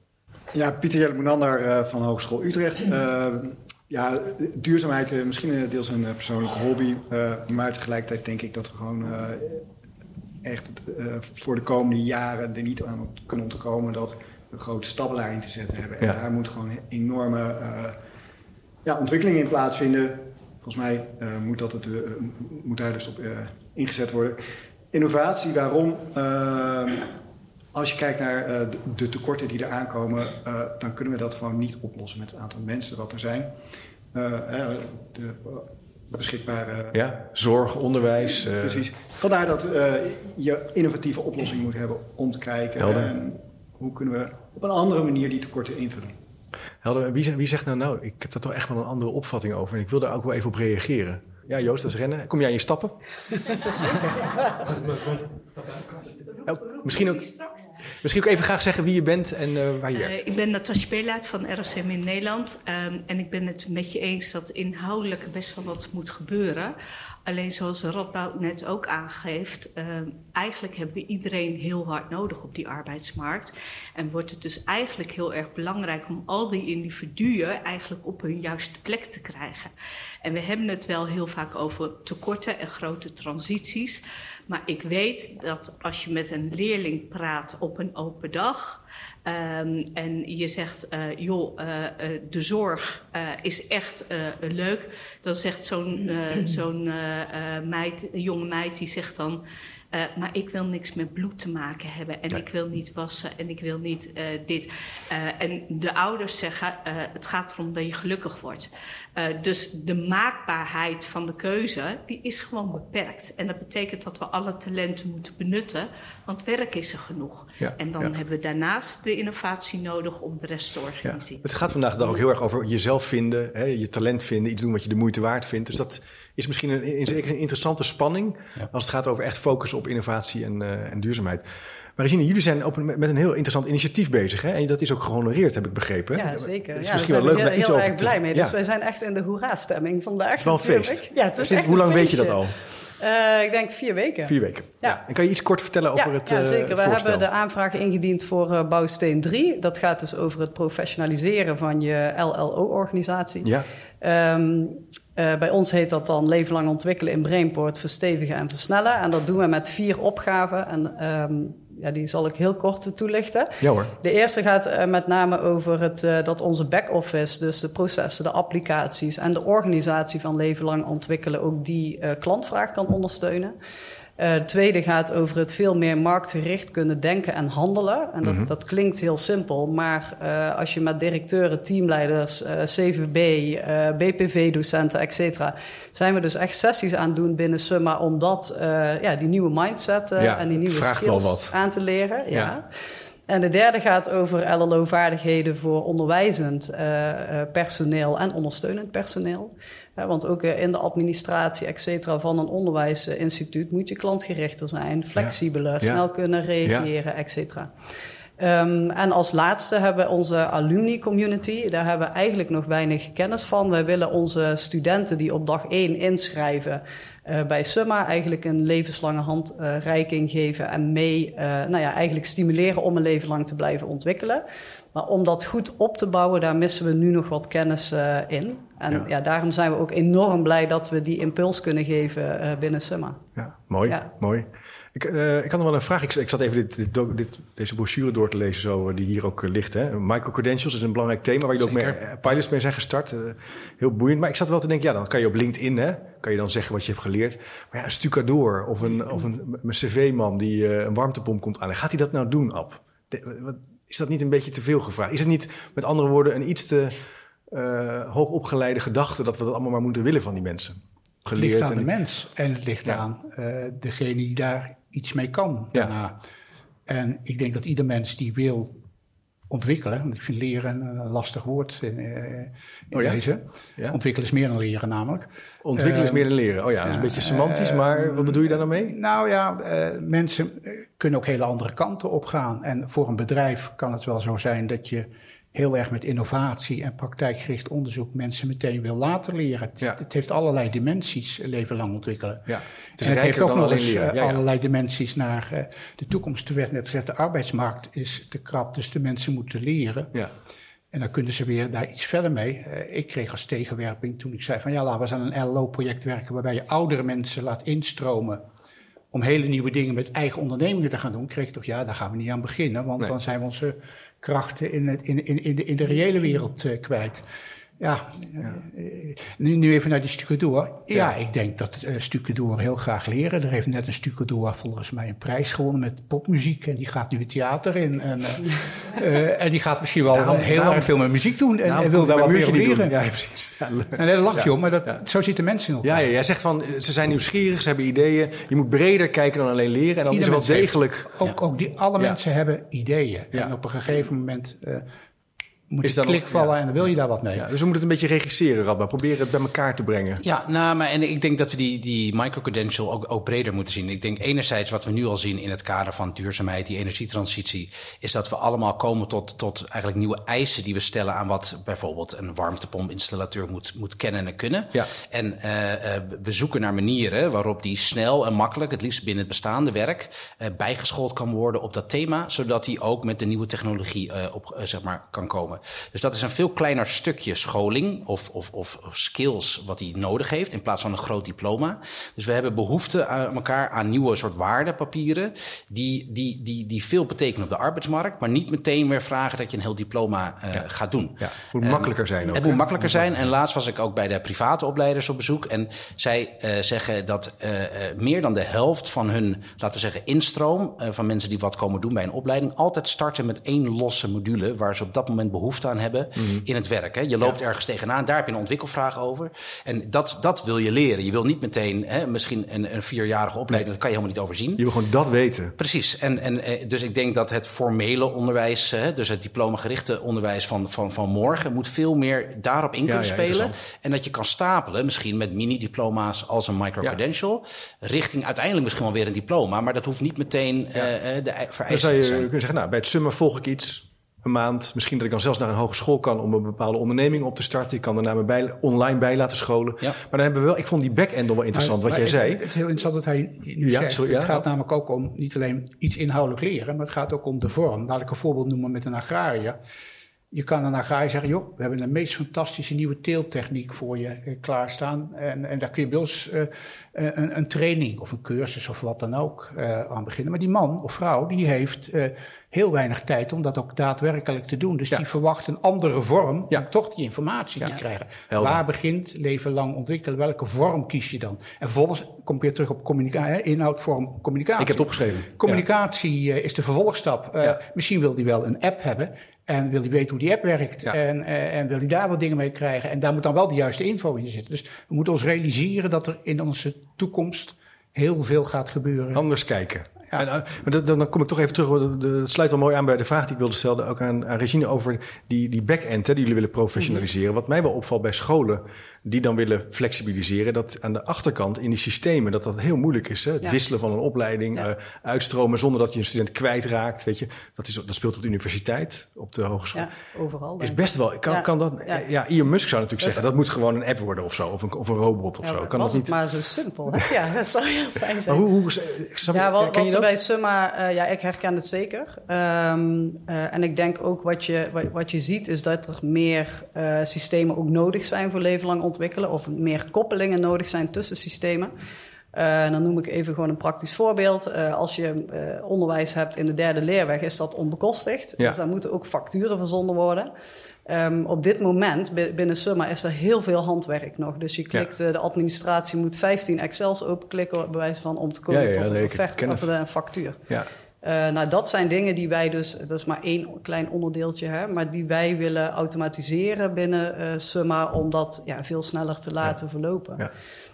Speaker 5: Ja, Pieter Jelle Moenander van Hogeschool Utrecht. Ja, duurzaamheid misschien deels een persoonlijke hobby, maar tegelijkertijd denk ik dat we gewoon echt voor de komende jaren er niet aan kunnen ontkomen dat we grote stappen daarin te zetten hebben. En ja. daar moet gewoon een enorme ja, ontwikkeling in plaatsvinden. Volgens mij moet, dat het, moet daar dus op ingezet worden. Innovatie, waarom? Uh, als je kijkt naar uh, de tekorten die er aankomen, uh, dan kunnen we dat gewoon niet oplossen met het aantal mensen wat er zijn. de beschikbare.
Speaker 1: Ja, zorg, onderwijs.
Speaker 5: Precies. Vandaar dat je innovatieve oplossingen moet hebben om te kijken en hoe kunnen we op een andere manier die tekorten invullen.
Speaker 1: Helder, wie, wie zegt nou, nou, ik heb daar toch echt wel een andere opvatting over en ik wil daar ook wel even op reageren. Ja, Joost, dat is rennen. Kom jij in je stappen? [LAUGHS] Oh, misschien, ook, misschien ook even graag zeggen wie je bent en uh, waar je werkt.
Speaker 6: Uh, ik ben Natasja Peerlaat van ROCM in Nederland. Um, en ik ben het met je eens dat inhoudelijk best wel wat moet gebeuren. Alleen zoals Radboud net ook aangeeft, uh, eigenlijk hebben we iedereen heel hard nodig op die arbeidsmarkt. En wordt het dus eigenlijk heel erg belangrijk om al die individuen eigenlijk op hun juiste plek te krijgen. En we hebben het wel heel vaak over tekorten en grote transities. Maar ik weet dat als je met een leerling praat op een open dag. Um, en je zegt, uh, joh, uh, uh, de zorg is echt leuk. Dan zegt zo'n [CLEARS THROAT] zo'n meid, een jonge meid, die zegt dan... Uh, maar ik wil niks met bloed te maken hebben. En ik wil niet wassen en ik wil niet uh, dit. Uh, en de ouders zeggen, het gaat erom dat je gelukkig wordt. Dus de maakbaarheid van de keuze, die is gewoon beperkt. En dat betekent dat we alle talenten moeten benutten. Want werk is er genoeg. Ja, en dan ja. hebben we daarnaast de innovatie nodig om de rest te organiseren.
Speaker 1: Ja. Het gaat vandaag de dag ook heel erg over jezelf vinden, hè, je talent vinden, iets doen wat je de moeite waard vindt. Dus dat is misschien een, een interessante spanning als het gaat over echt focussen op innovatie en, uh, en duurzaamheid. Jullie zijn op, met een heel interessant initiatief bezig. Hè? En dat is ook gehonoreerd, heb ik begrepen.
Speaker 2: Ja, zeker.
Speaker 1: Het is
Speaker 2: ja,
Speaker 1: misschien wel leuk
Speaker 2: om
Speaker 1: daar iets
Speaker 2: heel
Speaker 1: over
Speaker 2: erg
Speaker 1: te
Speaker 2: blij mee.
Speaker 1: ja.
Speaker 2: Dus wij zijn echt in de hoera-stemming vandaag.
Speaker 1: Het is wel een feest.
Speaker 2: Ja, het is
Speaker 1: Sinds- hoe lang weet je dat al?
Speaker 2: Eh, ik denk vier weken.
Speaker 1: Vier weken.
Speaker 2: Ja.
Speaker 1: En kan je iets kort vertellen over
Speaker 2: ja,
Speaker 1: het
Speaker 2: ja,
Speaker 1: eh,
Speaker 2: zeker. We
Speaker 1: voorstel?
Speaker 2: hebben de aanvraag ingediend voor eh, Bouwsteen 3. Dat gaat dus over het professionaliseren van je LLO-organisatie.
Speaker 1: Ja,
Speaker 2: Ehm, eh, bij ons heet dat dan leven lang ontwikkelen in Brainport, verstevigen en versnellen. En dat doen we met vier opgaven. En ehm, ja, die zal ik heel kort toelichten.
Speaker 1: ja hoor.
Speaker 2: De eerste gaat eh, met name over het, eh, dat onze back-office, dus de processen, de applicaties en de organisatie van leven lang ontwikkelen, ook die eh, klantvraag kan ondersteunen. Eh, de tweede gaat over het veel meer marktgericht kunnen denken en handelen. En dat,
Speaker 1: Mhm.
Speaker 2: dat klinkt heel simpel, maar eh, als je met directeuren, teamleiders, eh, CVB, BPV-docenten, et cetera, zijn we dus echt sessies aan het doen binnen Summa om dat, ja, die nieuwe mindset
Speaker 1: Ja,
Speaker 2: en die nieuwe skills aan te leren. Ja.
Speaker 1: Ja.
Speaker 2: En de derde gaat over LLO-vaardigheden voor onderwijzend personeel en ondersteunend personeel. Want ook eh, in de administratie, et cetera, van een onderwijsinstituut moet je klantgerichter zijn, flexibeler,
Speaker 1: Ja.
Speaker 2: snel kunnen reageren, et cetera. Ehm, en als laatste hebben we onze alumni community. Daar hebben we eigenlijk nog weinig kennis van. Wij willen onze studenten die op dag 1 inschrijven uh, bij Summa eigenlijk een levenslange handreiking geven en mee, uh, nou ja, eigenlijk stimuleren om een leven lang te blijven ontwikkelen. Maar om dat goed op te bouwen, daar missen we nu nog wat kennis in. En ja. ja. daarom zijn we ook enorm blij dat we die impuls kunnen geven binnen Summa.
Speaker 1: Ja, mooi, ja. mooi. Ik, uh, ik had nog wel een vraag. Ik, ik zat even dit, dit, dit, deze brochure door te lezen, zo, die hier ook ligt. Hè. Microcredentials is een belangrijk thema waar je ook mee, pilots mee zijn gestart. Uh, heel boeiend. Maar ik zat wel te denken, ja, dan kan je op LinkedIn, hè, kan je dan zeggen wat je hebt geleerd. Maar ja, een stucador of een, of een, een cv-man die uh, een warmtepomp komt aan. Gaat hij dat nou doen, Ab? De, wat, is dat niet een beetje te veel gevraagd? Is het niet, met andere woorden, een iets te hoogopgeleide gedachte dat we dat allemaal maar moeten willen van die mensen?
Speaker 4: Geleerd het ligt aan de mens en het ligt ja. aan degene die daar iets mee kan daarna. En ik denk dat ieder mens die wil ontwikkelen, want ik vind leren een lastig woord in, in oh ja? deze. Ja? Ontwikkelen is meer dan leren namelijk.
Speaker 1: Ontwikkelen uh, is meer dan leren. Oh ja, dat is een beetje semantisch, uh, maar wat bedoel je daar dan mee?
Speaker 4: Nou ja, uh, mensen kunnen ook hele andere kanten opgaan. En voor een bedrijf kan het wel zo zijn dat je heel erg met innovatie en praktijkgericht onderzoek mensen meteen wil laten leren. Het,
Speaker 1: Ja.
Speaker 4: het heeft allerlei dimensies, leven lang ontwikkelen.
Speaker 1: Ja. Het
Speaker 4: en het heeft ook nog eens eh,
Speaker 1: Ja,
Speaker 4: allerlei dimensies naar eh, de toekomst. Er werd net gezegd, de arbeidsmarkt is te krap, dus de mensen moeten leren.
Speaker 1: Ja.
Speaker 4: En dan kunnen ze weer daar iets verder mee. Eh, ik kreeg als tegenwerping toen ik zei van ja, laten we eens aan een LO-project werken waarbij je oudere mensen laat instromen om hele nieuwe dingen met eigen ondernemingen te gaan doen. Kreeg ik toch ja, daar gaan we niet aan beginnen, want
Speaker 1: Nee.
Speaker 4: dan zijn we onze krachten in, het, in, in, in, de, in de reële wereld eh, kwijt. Ja, nu, nu even naar die stucadoor. Ja,
Speaker 1: Ja.
Speaker 4: ik denk dat uh, heel graag leren. Er heeft net een stucadoor volgens mij een prijs gewonnen met popmuziek. En die gaat nu het theater in. En, eh, [LAUGHS] eh, en die gaat misschien wel
Speaker 1: Daarom-
Speaker 4: heel
Speaker 1: daarom-
Speaker 4: erg veel met muziek doen. En, wil daar wat meer leren.
Speaker 1: Ja, [LAUGHS] precies. Ja.
Speaker 4: En dat lach je
Speaker 1: Ja.
Speaker 4: om, maar dat, zo zitten mensen in elkaar.
Speaker 1: Ja, ja, jij zegt van ze zijn nieuwsgierig, ze hebben ideeën. Je moet breder kijken dan alleen leren. En dan
Speaker 4: Ieder
Speaker 1: is wel
Speaker 4: heeft-
Speaker 1: degelijk.
Speaker 4: Ook, ook die, alle mensen hebben ideeën. En op een gegeven moment moet
Speaker 1: Is
Speaker 4: je
Speaker 1: dat
Speaker 4: klik vallen
Speaker 1: ja.
Speaker 4: en dan wil je daar wat mee.
Speaker 1: Ja, dus we moeten het een beetje regisseren, Rabba. Proberen het bij elkaar te brengen.
Speaker 3: Ja, nou, maar en ik denk dat we die, die microcredential ook, ook breder moeten zien. Ik denk enerzijds wat we nu al zien in het kader van duurzaamheid, die energietransitie, is dat we allemaal komen tot, tot eigenlijk nieuwe eisen die we stellen aan wat bijvoorbeeld een warmtepomp-installateur moet, moet kennen en kunnen.
Speaker 1: Ja.
Speaker 3: En eh, eh, we zoeken naar manieren waarop die snel en makkelijk, het liefst binnen het bestaande werk, eh, bijgeschoold kan worden op dat thema, zodat die ook met de nieuwe technologie eh, op, zeg maar, kan komen. Dus dat is een veel kleiner stukje scholing of, of, of, skills wat hij nodig heeft, in plaats van een groot diploma. Dus we hebben behoefte aan elkaar aan nieuwe soort waardepapieren, die, die, die, die veel betekenen op de arbeidsmarkt, maar niet meteen meer vragen dat je een heel diploma eh, gaat doen.
Speaker 1: Ja, het moet makkelijker zijn ook.
Speaker 3: Het moet makkelijker zijn. En laatst was ik ook bij de private opleiders op bezoek. En zij eh, zeggen dat eh, meer dan de helft van hun, laten we zeggen, instroom van mensen die wat komen doen bij een opleiding, altijd starten met één losse module waar ze op dat moment behoefte aan hebben in het werk. Hè. Je loopt ergens tegenaan, daar heb je een ontwikkelvraag over. En dat, dat wil je leren. Je wil niet meteen hè, misschien een, een vierjarige opleiding, dat kan je helemaal niet overzien.
Speaker 1: Je wil gewoon dat weten.
Speaker 3: Precies. En, en eh, dus ik denk dat het formele onderwijs, hè, dus het diploma-gerichte onderwijs van, van, van morgen, moet veel meer daarop in kunnen
Speaker 1: ja,
Speaker 3: spelen. En dat je kan stapelen, misschien met mini-diploma's als een microcredential, richting uiteindelijk misschien wel weer een diploma. Maar dat hoeft niet meteen eh, eh, de ei-
Speaker 1: Dan
Speaker 3: vereiste
Speaker 1: zou je
Speaker 3: te zijn.
Speaker 1: kunnen zeggen, nou, bij het summer volg ik iets. Een maand. Misschien dat ik dan zelfs naar een hogeschool kan om een bepaalde onderneming op te starten. Ik kan daarna me bij, online bij laten scholen.
Speaker 3: Ja.
Speaker 1: Maar dan hebben we wel, ik vond die back-end nog wel interessant,
Speaker 4: Maar-
Speaker 1: wat
Speaker 4: maar
Speaker 1: jij zei.
Speaker 4: Het is heel interessant dat hij nu
Speaker 1: Ja,
Speaker 4: zegt.
Speaker 1: sorry,
Speaker 4: het gaat namelijk ook om niet alleen iets inhoudelijk leren, maar het gaat ook om de vorm. Laat ik een voorbeeld noemen met een agrariër. Je kan een agrariër zeggen, joh, we hebben de meest fantastische nieuwe teeltechniek voor je eh, klaarstaan. En, en daar kun je bij ons eh, een, een training of een cursus of wat dan ook eh, aan beginnen. Maar die man of vrouw, die heeft eh, heel weinig tijd om dat ook daadwerkelijk te doen. Dus
Speaker 1: Ja.
Speaker 4: die verwacht een andere vorm
Speaker 1: Ja.
Speaker 4: om toch die informatie
Speaker 1: Ja.
Speaker 4: te krijgen.
Speaker 1: Helder.
Speaker 4: Waar begint leven lang ontwikkelen? Welke vorm kies je dan? En vervolgens kom je weer terug op communicatie, inhoud, vorm, communicatie.
Speaker 1: Ik heb het opgeschreven.
Speaker 4: Communicatie eh, is de vervolgstap. Eh. Misschien wil hij wel een app hebben. En wil hij weten hoe die app werkt.
Speaker 1: Ja.
Speaker 4: En, eh, en wil hij daar wat dingen mee krijgen. En daar moet dan wel de juiste info in zitten. Dus we moeten ons realiseren dat er in onze toekomst heel veel gaat gebeuren.
Speaker 1: Anders kijken.
Speaker 4: Ja.
Speaker 1: En, eh, dan, dan kom ik toch even terug. Dat sluit wel mooi aan bij de vraag die ik wilde stellen. Ook aan, aan Regine over die, die back-end hè, die jullie willen professionaliseren. Wat mij wel opvalt bij scholen. Die dan willen flexibiliseren, dat aan de achterkant in die systemen dat dat heel moeilijk is. Hè? Het
Speaker 2: Ja.
Speaker 1: wisselen van een opleiding,
Speaker 2: Ja.
Speaker 1: eh, uitstromen zonder dat je een student kwijtraakt. Weet je, dat, is, dat speelt op de universiteit, op de hogeschool.
Speaker 2: Ja, overal.
Speaker 1: Is best wel. Kan,
Speaker 2: Ja.
Speaker 1: kan dat?
Speaker 2: Ja.
Speaker 1: Elon Musk zou natuurlijk
Speaker 2: Dat
Speaker 1: zeggen dat moet gewoon een app worden of zo, of een, of een robot of zo. Kan dat niet?
Speaker 2: maar zo simpel. hè? Ja, dat zou heel fijn zijn.
Speaker 1: Maar hoe, hoe snap-
Speaker 2: Ja, wat, bij Summa, eh, ja, ik herken het zeker. Ehm, eh, en ik denk ook wat je, wat, wat je ziet is dat er meer systemen ook nodig zijn voor leven lang ontwikkelen. Of meer koppelingen nodig zijn tussen systemen. Eh, dan noem ik even gewoon een praktisch voorbeeld. Eh, als je eh, onderwijs hebt in de derde leerweg, is dat onbekostigd.
Speaker 1: Ja.
Speaker 2: Dus daar moeten ook facturen verzonden worden. Ehm, op dit moment bi- binnen Summa is er heel veel handwerk nog. Dus je klikt, de administratie moet 15 Excels openklikken, bij wijze van, om te komen
Speaker 1: Ja, ja,
Speaker 2: tot een, offerte, of een factuur. Eh, nou, dat zijn dingen die wij dus, dat is maar één klein onderdeeltje, hè, maar die wij willen automatiseren binnen Summa om dat ja, veel sneller te laten verlopen.
Speaker 1: Ja.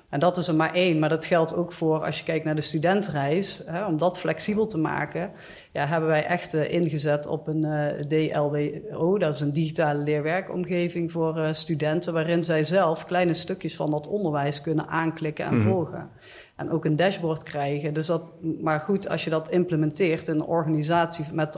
Speaker 2: En dat is er maar één, maar dat geldt ook voor als je kijkt naar de studentenreis. Hè, om dat flexibel te maken, ja, hebben wij echt eh, ingezet op een eh, DLWO. Dat is een digitale leerwerkomgeving voor studenten, waarin zij zelf kleine stukjes van dat onderwijs kunnen aanklikken en
Speaker 1: Mhm.
Speaker 2: volgen. En ook een dashboard krijgen. Dus dat, maar goed, als je dat implementeert in een organisatie met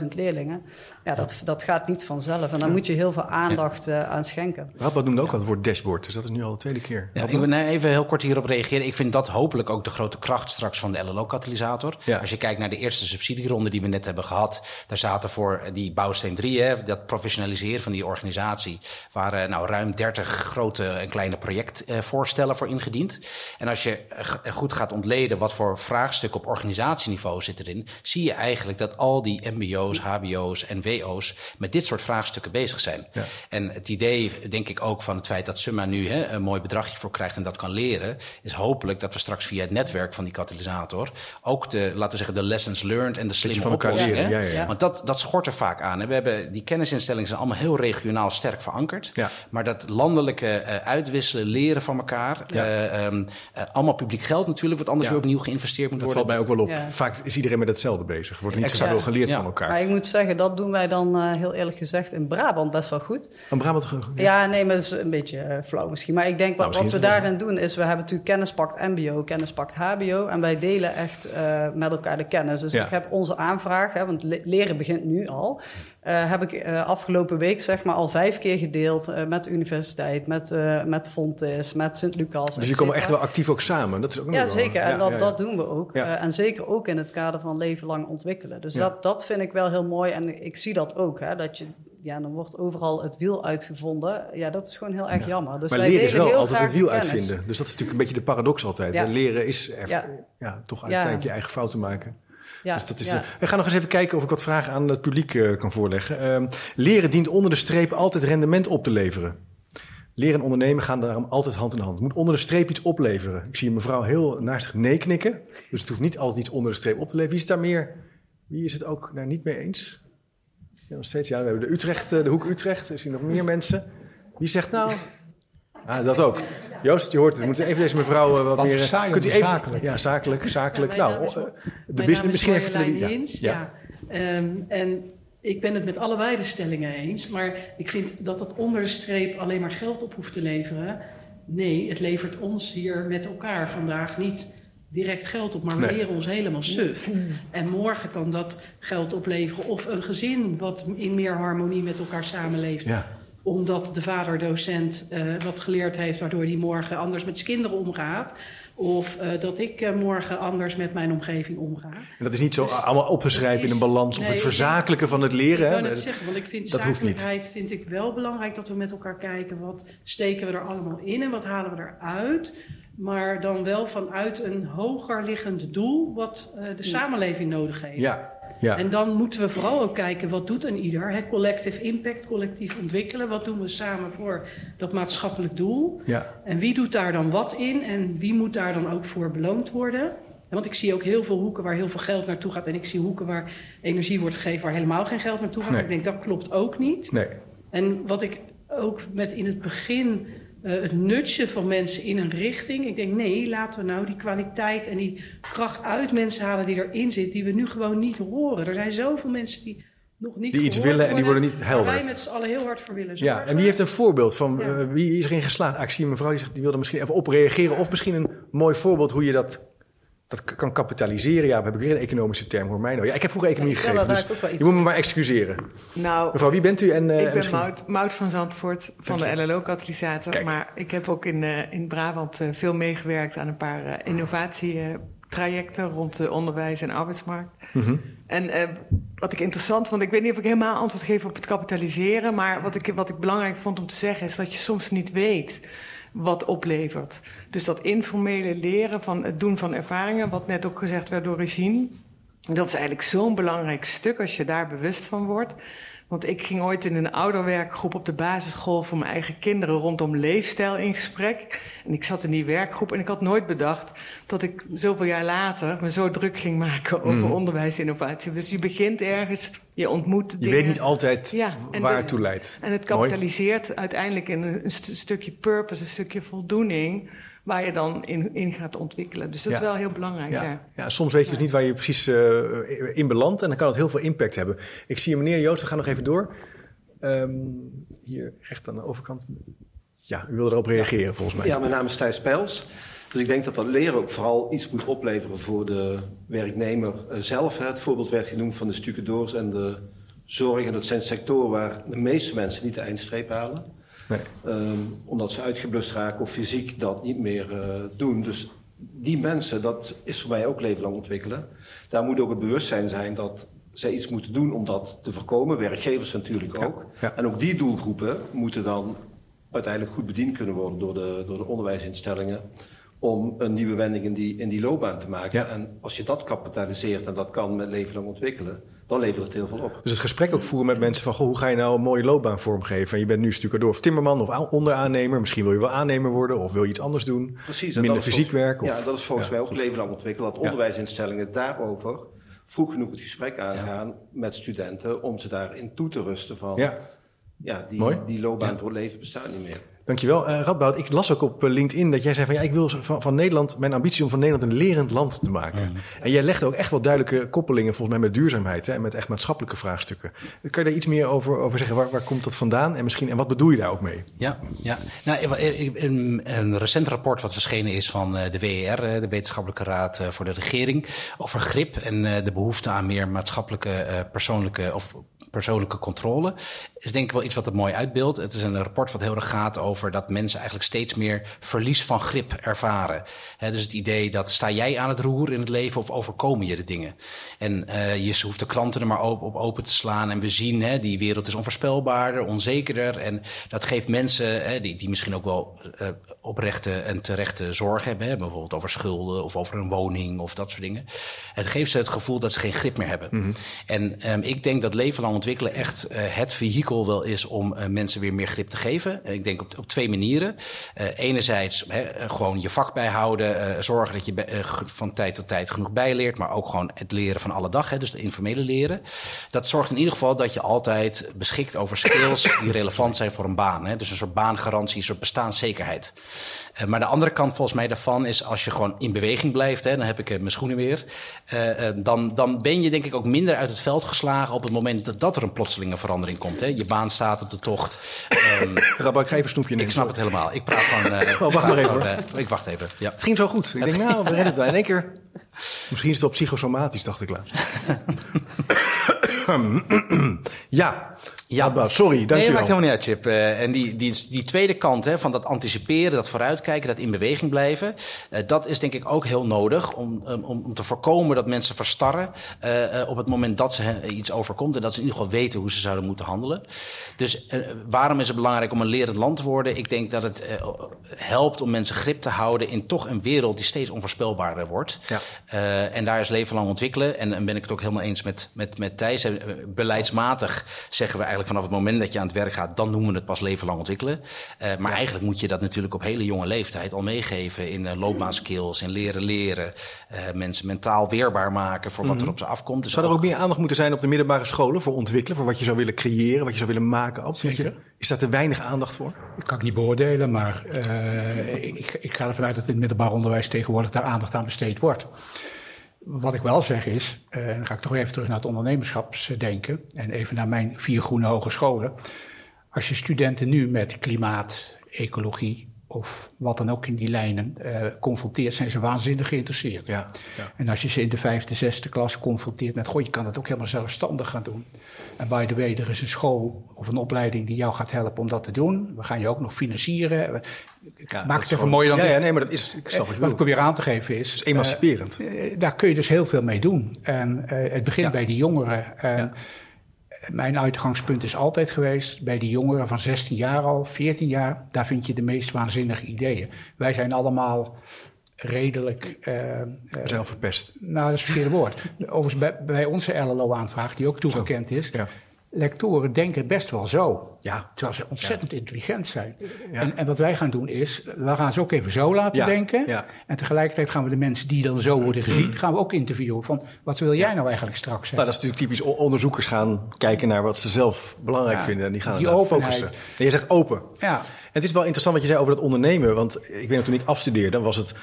Speaker 2: 18.000 leerlingen, ja, dat, dat gaat niet vanzelf. En daar moet je heel veel aandacht eh, aan schenken.
Speaker 1: Radboud noemde ook al het woord dashboard, dus dat is nu al de tweede keer.
Speaker 3: Ja, ik wil even heel kort hierop reageren. Ik vind dat hopelijk ook de grote kracht straks van de LLO-katalysator.
Speaker 1: Ja.
Speaker 3: Als je kijkt naar de eerste subsidieronde die we net hebben gehad, daar zaten voor die bouwsteen 3, hè, dat professionaliseren van die organisatie, waren nou ruim 30 grote en kleine projectvoorstellen voor ingediend. En als je eh, goed gaat ontleden wat voor vraagstukken op organisatieniveau zit erin, zie je eigenlijk dat al die MBO's, HBO's en WO's met dit soort vraagstukken bezig zijn.
Speaker 1: Ja.
Speaker 3: En het idee, denk ik ook, van het feit dat Summa nu hè, een mooi bedragje voor krijgt en dat kan leren, is hopelijk dat we straks via het netwerk van die katalysator ook de, laten we zeggen, de lessons learned en de slimme oplossingen.
Speaker 1: ja, ja.
Speaker 3: Want dat, dat schort er vaak aan. hè. We hebben, die kennisinstellingen zijn allemaal heel regionaal sterk verankerd.
Speaker 1: Ja.
Speaker 3: Maar dat landelijke eh, uitwisselen, leren van elkaar, eh, ehm, eh, allemaal publiek geld natuurlijk, wat anders
Speaker 1: Ja.
Speaker 3: weer opnieuw geïnvesteerd moet
Speaker 1: Dat valt
Speaker 3: worden.
Speaker 1: mij ook wel op.
Speaker 2: Ja.
Speaker 1: Vaak is iedereen met hetzelfde bezig. Er wordt niet zoveel geleerd
Speaker 3: Ja.
Speaker 1: van elkaar.
Speaker 2: Maar ik moet zeggen, dat doen wij dan eh, heel eerlijk gezegd in Brabant best wel goed.
Speaker 1: Een Brabant...
Speaker 2: Ja, nee, maar dat is een beetje eh, flauw misschien. Maar ik denk
Speaker 1: Nou,
Speaker 2: wat, wat we daarin doen is, we hebben natuurlijk kennis pakt MBO, kennis pakt HBO. En wij delen echt eh, met elkaar de kennis. Dus
Speaker 1: Ja.
Speaker 2: ik heb onze aanvraag, hè, want le- leren begint nu al. Eh, heb ik eh, afgelopen week zeg maar al vijf keer gedeeld eh, met de universiteit, met, met Fontes, met Sint-Lucas.
Speaker 1: Dus je komen echt wel actief ook samen. Dat is ook
Speaker 2: Ja, zeker. En
Speaker 1: Ja,
Speaker 2: dat,
Speaker 1: ja, ja.
Speaker 2: dat doen we ook. En zeker ook in het kader van leven lang ontwikkelen. Dus dat, dat vind ik wel heel mooi. En ik zie dat ook. Hè, dat je, ja, dan wordt overal het wiel uitgevonden. Ja, dat is gewoon heel erg jammer. Dus
Speaker 1: maar
Speaker 2: wij
Speaker 1: leren is wel altijd het wiel uitvinden. Dus dat is natuurlijk een beetje de paradox altijd. Leren is er, ja. Toch uiteindelijk je eigen fouten maken.
Speaker 2: Ja,
Speaker 1: dus dat is,
Speaker 2: ja.
Speaker 1: eh, we gaan nog eens even kijken of ik wat vragen aan het publiek eh, kan voorleggen. Ehm, leren dient onder de streep altijd rendement op te leveren. Leren en ondernemen gaan daarom altijd hand in hand. Het moet onder de streep iets opleveren. Ik zie een mevrouw heel naastig nee knikken. Dus het hoeft niet altijd iets onder de streep op te leveren. Wie is daar meer? Wie is het ook daar niet mee eens? Ja, nog steeds. Ja, we hebben de Utrecht, eh, de hoek Utrecht. Er zien nog meer mensen. Wie zegt nou? Ah, dat ook. Joost, je hoort het. We moeten even deze mevrouw eh, wat,
Speaker 4: Wat
Speaker 1: meer... eh,
Speaker 4: saai,
Speaker 1: kunt u
Speaker 4: maar
Speaker 1: even,
Speaker 4: zakelijk.
Speaker 1: Ja, zakelijk, zakelijk.
Speaker 7: Ja,
Speaker 1: nou,
Speaker 7: is-
Speaker 1: eh, de business misschien even... Tele-
Speaker 7: Hins,
Speaker 1: ja.
Speaker 7: ja. Ehm, en ik ben het met allebei de stellingen eens. Maar ik vind dat het onder de streep alleen maar geld op hoeft te leveren. Nee, het levert ons hier met elkaar vandaag niet direct geld op. Maar we
Speaker 1: Nee.
Speaker 7: leren ons helemaal suf. En morgen kan dat geld opleveren. Of een gezin wat in meer harmonie met elkaar samenleeft
Speaker 1: Ja.
Speaker 7: Omdat de vader docent eh, wat geleerd heeft, waardoor hij morgen anders met zijn kinderen omgaat. Of eh, dat ik eh, morgen anders met mijn omgeving omga.
Speaker 1: En dat is niet zo
Speaker 7: Dus
Speaker 1: allemaal op te
Speaker 7: het
Speaker 1: schrijven in een balans of het verzakelijken van het leren.
Speaker 7: Ik wou net zeggen, want ik vind
Speaker 1: dat
Speaker 7: zakelijkheid vind ik wel belangrijk dat we met elkaar kijken wat steken we er allemaal in en wat halen we eruit. Maar dan wel vanuit een hoger liggend doel wat de samenleving nodig heeft.
Speaker 1: Ja, ja.
Speaker 7: En dan moeten we vooral ook kijken wat doet een ieder. Het collective impact, collectief ontwikkelen. Wat doen we samen voor dat maatschappelijk doel?
Speaker 1: ja.
Speaker 7: En wie doet daar dan wat in en wie moet daar dan ook voor beloond worden? Want ik zie ook heel veel hoeken waar heel veel geld naartoe gaat. En ik zie hoeken waar energie wordt gegeven waar helemaal geen geld naartoe gaat.
Speaker 1: Nee.
Speaker 7: Ik denk dat klopt ook niet.
Speaker 1: Nee.
Speaker 7: En wat ik ook met in het begin eh, het nutje van mensen in een richting. Ik denk nee, laten we nou die kwaliteit en die kracht uit mensen halen die erin zit. Die we nu gewoon niet horen. Er zijn zoveel mensen die nog niet
Speaker 1: Die iets willen en die worden niet
Speaker 7: Waar
Speaker 1: helder.
Speaker 7: wij met z'n allen heel hard voor willen
Speaker 1: Ja,
Speaker 7: zorgen.
Speaker 1: en wie heeft een voorbeeld van
Speaker 7: Ja.
Speaker 1: eh, wie is erin geslaagd? Ah, ik zie een mevrouw die zegt die wilde misschien even op reageren. Of misschien een mooi voorbeeld hoe je dat, dat kan kapitaliseren. Ja, we hebben weer een economische term, hoor mij nou. Ja, ik heb vroeger economie
Speaker 2: Ja,
Speaker 1: gegeven, dus je moet me maar excuseren.
Speaker 8: Nou,
Speaker 1: Mevrouw, wie bent u? En, eh,
Speaker 8: ik ben
Speaker 1: misschien-
Speaker 8: Maud, Maud van Zandvoort van
Speaker 1: Dank
Speaker 8: de LLO-katalysator. Maar ik heb ook in, eh, in Brabant eh, veel meegewerkt aan een paar innovatietrajecten rond de onderwijs en arbeidsmarkt.
Speaker 1: Mhm.
Speaker 8: En wat ik interessant vond, ik weet niet of ik helemaal antwoord geef op het kapitaliseren, maar wat ik, wat ik belangrijk vond om te zeggen is dat je soms niet weet wat oplevert. Dus dat informele leren van het doen van ervaringen, wat net ook gezegd werd door Regine, dat is eigenlijk zo'n belangrijk stuk als je daar bewust van wordt. Want ik ging ooit in een ouderwerkgroep op de basisschool voor mijn eigen kinderen rondom leefstijl in gesprek. En ik zat in die werkgroep en ik had nooit bedacht dat ik zoveel jaar later me zo druk ging maken over
Speaker 1: Mhm.
Speaker 8: onderwijsinnovatie. Dus je begint ergens, je ontmoet
Speaker 1: Je
Speaker 8: dingen.
Speaker 1: weet niet altijd
Speaker 8: Ja,
Speaker 1: waar het toe leidt.
Speaker 8: En het
Speaker 1: Mooi.
Speaker 8: kapitaliseert uiteindelijk in een, een st- stukje purpose, een stukje voldoening, waar je dan in, in gaat ontwikkelen. Dus dat
Speaker 1: Ja.
Speaker 8: is wel heel belangrijk. Ja.
Speaker 1: Ja, ja, soms weet je dus niet waar je precies eh, in belandt en dan kan het heel veel impact hebben. Ik zie meneer Joost, we gaan nog even door. Ehm, hier recht aan de overkant. Ja, u wilde erop reageren volgens mij.
Speaker 9: Ja, mijn naam is Thijs Pels. Dus ik denk dat dat leren ook vooral iets moet opleveren voor de werknemer eh, zelf. hè. Het voorbeeld werd genoemd van de stucadoors en de zorg. En dat zijn sectoren waar de meeste mensen niet de eindstreep halen.
Speaker 1: Nee.
Speaker 9: Ehm, omdat ze uitgeblust raken of fysiek dat niet meer eh, doen. Dus die mensen, dat is voor mij ook leven lang ontwikkelen. Daar moet ook het bewustzijn zijn dat zij iets moeten doen om dat te voorkomen. Werkgevers natuurlijk ook.
Speaker 1: ja.
Speaker 9: En ook die doelgroepen moeten dan uiteindelijk goed bediend kunnen worden door de, door de onderwijsinstellingen. Om een nieuwe wending in die, in die loopbaan te maken.
Speaker 1: Ja.
Speaker 9: En als je dat kapitaliseert en dat kan met leven lang ontwikkelen, dan levert het heel veel op.
Speaker 1: Dus het gesprek ook voeren met mensen van... Goh, hoe ga je nou een mooie loopbaan vormgeven? En je bent nu stucadoor of timmerman of onderaannemer. Misschien wil je wel aannemer worden of wil je iets anders doen.
Speaker 9: Precies.
Speaker 1: Minder fysiek
Speaker 9: volgens-
Speaker 1: werk. Of,
Speaker 9: ja, dat is volgens
Speaker 1: Ja,
Speaker 9: mij ook leven lang ontwikkelen. Dat onderwijsinstellingen daarover vroeg genoeg het gesprek aangaan met studenten... om ze daarin toe te rusten van...
Speaker 1: Ja.
Speaker 9: Ja, die,
Speaker 1: Mooi.
Speaker 9: die loopbaan voor leven bestaat niet meer.
Speaker 1: Dankjewel. Eh Radboud, ik las ook op eh, LinkedIn dat jij zei van... ja, ik wil van, van Nederland, mijn ambitie om van Nederland een lerend land te maken. En jij legde ook echt wel duidelijke koppelingen volgens mij met duurzaamheid... Hè, en met echt maatschappelijke vraagstukken. Kan je daar iets meer over, over zeggen? Waar, waar komt dat vandaan? En, misschien, en wat bedoel je daar ook mee?
Speaker 3: Ja, ja. Nou, een, een recent rapport wat verschenen is van eh, de WER, de Wetenschappelijke Raad voor de Regering, over grip en de behoefte aan meer maatschappelijke, persoonlijke of persoonlijke controle, is denk ik wel iets wat het mooi uitbeeldt. Het is een rapport wat heel erg gaat over dat mensen eigenlijk steeds meer verlies van grip ervaren. Dus het idee dat sta jij aan het roer in het leven of overkomen je de dingen? En eh, je hoeft de kranten er maar op, op open te slaan en we zien, die wereld is onvoorspelbaarder, onzekerder en dat geeft mensen die, die misschien ook wel eh, oprechte en terechte zorg hebben, hè, bijvoorbeeld over schulden of over een woning of dat soort dingen. Het geeft ze het gevoel dat ze geen grip meer hebben. En ehm, ik denk dat leven lang ontwikkelen echt eh, het vehikel wel is om eh, mensen weer meer grip te geven. Eh, ik denk op, op twee manieren. Enerzijds hè, gewoon je vak bijhouden, zorgen dat je bij- van tijd tot tijd genoeg bijleert, maar ook gewoon het leren van alle dag, hè, dus de informele leren. Dat zorgt in ieder geval dat je altijd beschikt over skills die relevant zijn voor een baan. Hè. Dus een soort baangarantie, een soort bestaanszekerheid. Eh, maar de andere kant volgens mij daarvan is als je gewoon in beweging blijft, hè, dan heb ik eh, mijn schoenen weer, eh, dan, dan ben je denk ik ook minder uit het veld geslagen op het moment dat, dat er een plotselinge verandering komt. Hè. Je baan staat op de tocht.
Speaker 1: Radboud, ik ga even snoepje
Speaker 3: ik
Speaker 1: nemen.
Speaker 3: snap het helemaal. Ik praat van. [LAUGHS]
Speaker 1: Oh, wacht maar even,
Speaker 3: ik wacht even. Ja.
Speaker 1: Het ging zo goed. Ik denk, nou, we redden het wel. In één keer... Misschien is het wel psychosomatisch, dacht ik laatst. [LAUGHS] ja,
Speaker 3: Ja.
Speaker 1: Sorry,
Speaker 3: Nee,
Speaker 1: dankjewel.
Speaker 3: dat maakt helemaal niet uit, Chip. Eh, en die, die, die tweede kant hè, van dat anticiperen, dat vooruitkijken, dat in beweging blijven, eh, dat is denk ik ook heel nodig om, um, om, te voorkomen dat mensen verstarren eh, op het moment dat ze iets overkomt en dat ze in ieder geval weten hoe ze zouden moeten handelen. Dus waarom is het belangrijk om een lerend land te worden? Ik denk dat het helpt om mensen grip te houden in toch een wereld die steeds onvoorspelbaarder wordt.
Speaker 1: Ja.
Speaker 3: En daar is leven lang ontwikkelen. En dan ben ik het ook helemaal eens met, met, met Thijs. Beleidsmatig zeggen we eigenlijk vanaf het moment dat je aan het werk gaat, dan noemen we het pas leven lang ontwikkelen. Eh, maar eigenlijk moet je dat natuurlijk op hele jonge leeftijd al meegeven in uh, loopbaanskills, in leren leren. Uh, mensen mentaal weerbaar maken voor wat er op ze afkomt. Dus
Speaker 1: Zou er ook meer aandacht moeten zijn op de middelbare scholen voor ontwikkelen, voor wat je zou willen creëren, wat je zou willen maken? Ab, vind je?
Speaker 4: Zeker.
Speaker 1: Is daar te weinig aandacht voor?
Speaker 4: Dat kan ik niet beoordelen, maar uh, ik, ik, ga ervan uit dat in het middelbaar onderwijs tegenwoordig daar aandacht aan besteed wordt. Wat ik wel zeg is, uh, dan ga ik toch even terug naar het ondernemerschapsdenken en even naar mijn vier groene hogescholen. Als je studenten nu met klimaat, ecologie of wat dan ook in die lijnen uh, confronteert, zijn ze waanzinnig geïnteresseerd.
Speaker 1: Ja, ja.
Speaker 4: En als je ze in de vijfde, zesde klas confronteert met, goh, je kan dat ook helemaal zelfstandig gaan doen. En by the way, er is een school of een opleiding die jou gaat helpen om dat te doen. We gaan je ook nog financieren.
Speaker 1: Ja,
Speaker 4: Maak
Speaker 1: dat
Speaker 4: het even mooier dan
Speaker 1: ja, ja, nee, maar dat is... Ik snap wat
Speaker 4: Wat ik probeer aan te geven is...
Speaker 1: Is emanciperend.
Speaker 4: eh, daar kun je dus heel veel mee doen. En eh, het begint bij die jongeren. En. Mijn uitgangspunt is altijd geweest bij die jongeren van 16 jaar al, 14 jaar, daar vind je de meest waanzinnige ideeën. Wij zijn allemaal redelijk. eh, eh,
Speaker 1: We zijn al verpest.
Speaker 4: nou, dat is het verkeerde woord. Overigens, bij, bij onze LLO-aanvraag, die ook toegekend is,
Speaker 1: Ja.
Speaker 4: Lectoren denken best wel zo.
Speaker 1: Ja.
Speaker 4: Terwijl ze ontzettend intelligent zijn.
Speaker 1: Ja.
Speaker 4: En, en wat wij gaan doen is, we gaan ze ook even zo laten
Speaker 1: Ja,
Speaker 4: denken.
Speaker 1: ja.
Speaker 4: En tegelijkertijd gaan we de mensen die dan zo worden gezien, gaan we ook interviewen van, wat wil jij nou eigenlijk straks zijn?
Speaker 1: Nou, dat is natuurlijk typisch. Onderzoekers gaan kijken naar wat ze zelf belangrijk
Speaker 4: Ja,
Speaker 1: vinden. En die gaan
Speaker 4: die openheid.
Speaker 1: focussen. En je zegt open.
Speaker 4: Ja.
Speaker 1: En het is wel interessant wat je zei over dat ondernemen. Want ik weet nog, toen ik afstudeerde, was het...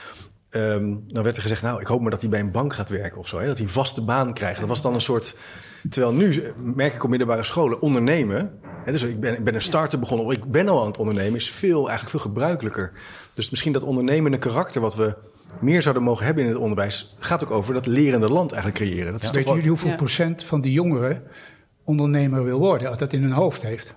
Speaker 1: ehm, dan werd er gezegd, nou, ik hoop maar dat hij bij een bank gaat werken of zo. Hè? Dat hij een vaste baan krijgt. Dat was dan een soort... Terwijl nu merk ik op middelbare scholen, ondernemen... Hè, dus ik ben, ik ben een starter begonnen, of ik ben al aan het ondernemen... is veel, eigenlijk veel gebruikelijker. Dus misschien dat ondernemende karakter wat we meer zouden mogen hebben in het onderwijs... gaat ook over dat lerende land eigenlijk creëren. Dat is toch
Speaker 4: Weten
Speaker 1: wel-
Speaker 4: jullie hoeveel
Speaker 2: Ja.
Speaker 4: procent van de jongeren ondernemer wil worden, als dat in hun hoofd heeft?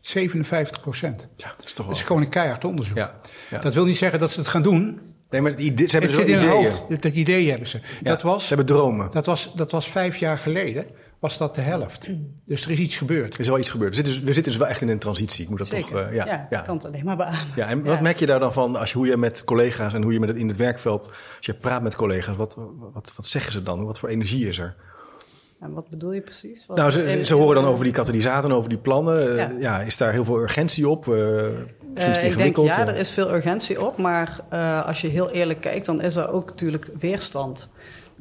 Speaker 4: 57 procent.
Speaker 1: Ja, dat is toch
Speaker 4: Dat
Speaker 1: wel...
Speaker 4: is gewoon een keihard onderzoek.
Speaker 1: Ja, ja.
Speaker 4: Dat wil niet zeggen dat ze het gaan doen.
Speaker 1: Nee, maar het idee, ze hebben
Speaker 4: Het
Speaker 1: dus
Speaker 4: zit
Speaker 1: wel
Speaker 4: in hun
Speaker 1: ideeën.
Speaker 4: hoofd. Dat, dat idee hebben ze.
Speaker 1: Ja,
Speaker 4: dat, was,
Speaker 1: Ze hebben dromen.
Speaker 4: dat, was, dat was vijf jaar geleden, was dat de helft. Dus er is iets gebeurd.
Speaker 1: Er is wel iets gebeurd. We zitten, dus, we zitten dus wel echt in een transitie. Ik moet dat
Speaker 2: Zeker.
Speaker 1: toch... eh, ja,
Speaker 2: ja,
Speaker 1: ja.
Speaker 2: ik kan het alleen maar beamen.
Speaker 1: Ja, en wat merk je daar dan van als je, hoe je met collega's en hoe je met het in het werkveld, als je praat met collega's, wat, wat, wat zeggen ze dan? Wat voor energie is er?
Speaker 2: En wat bedoel je precies? Wat
Speaker 1: nou, ze, ze horen dan over die katalysator en over die plannen. Eh,
Speaker 2: Ja.
Speaker 1: ja. is daar heel veel urgentie op? Vind je het
Speaker 2: ik denk ja, er is veel urgentie op, maar eh, als je heel eerlijk kijkt, dan is er ook natuurlijk weerstand.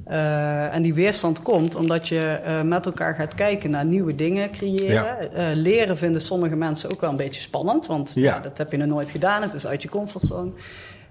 Speaker 2: Eh, en die weerstand komt omdat je eh, met elkaar gaat kijken naar nieuwe dingen creëren.
Speaker 1: Ja.
Speaker 2: Eh, leren vinden sommige mensen ook wel een beetje spannend, want
Speaker 1: Ja.
Speaker 2: ja. dat heb je nog nooit gedaan. Het is uit je comfortzone.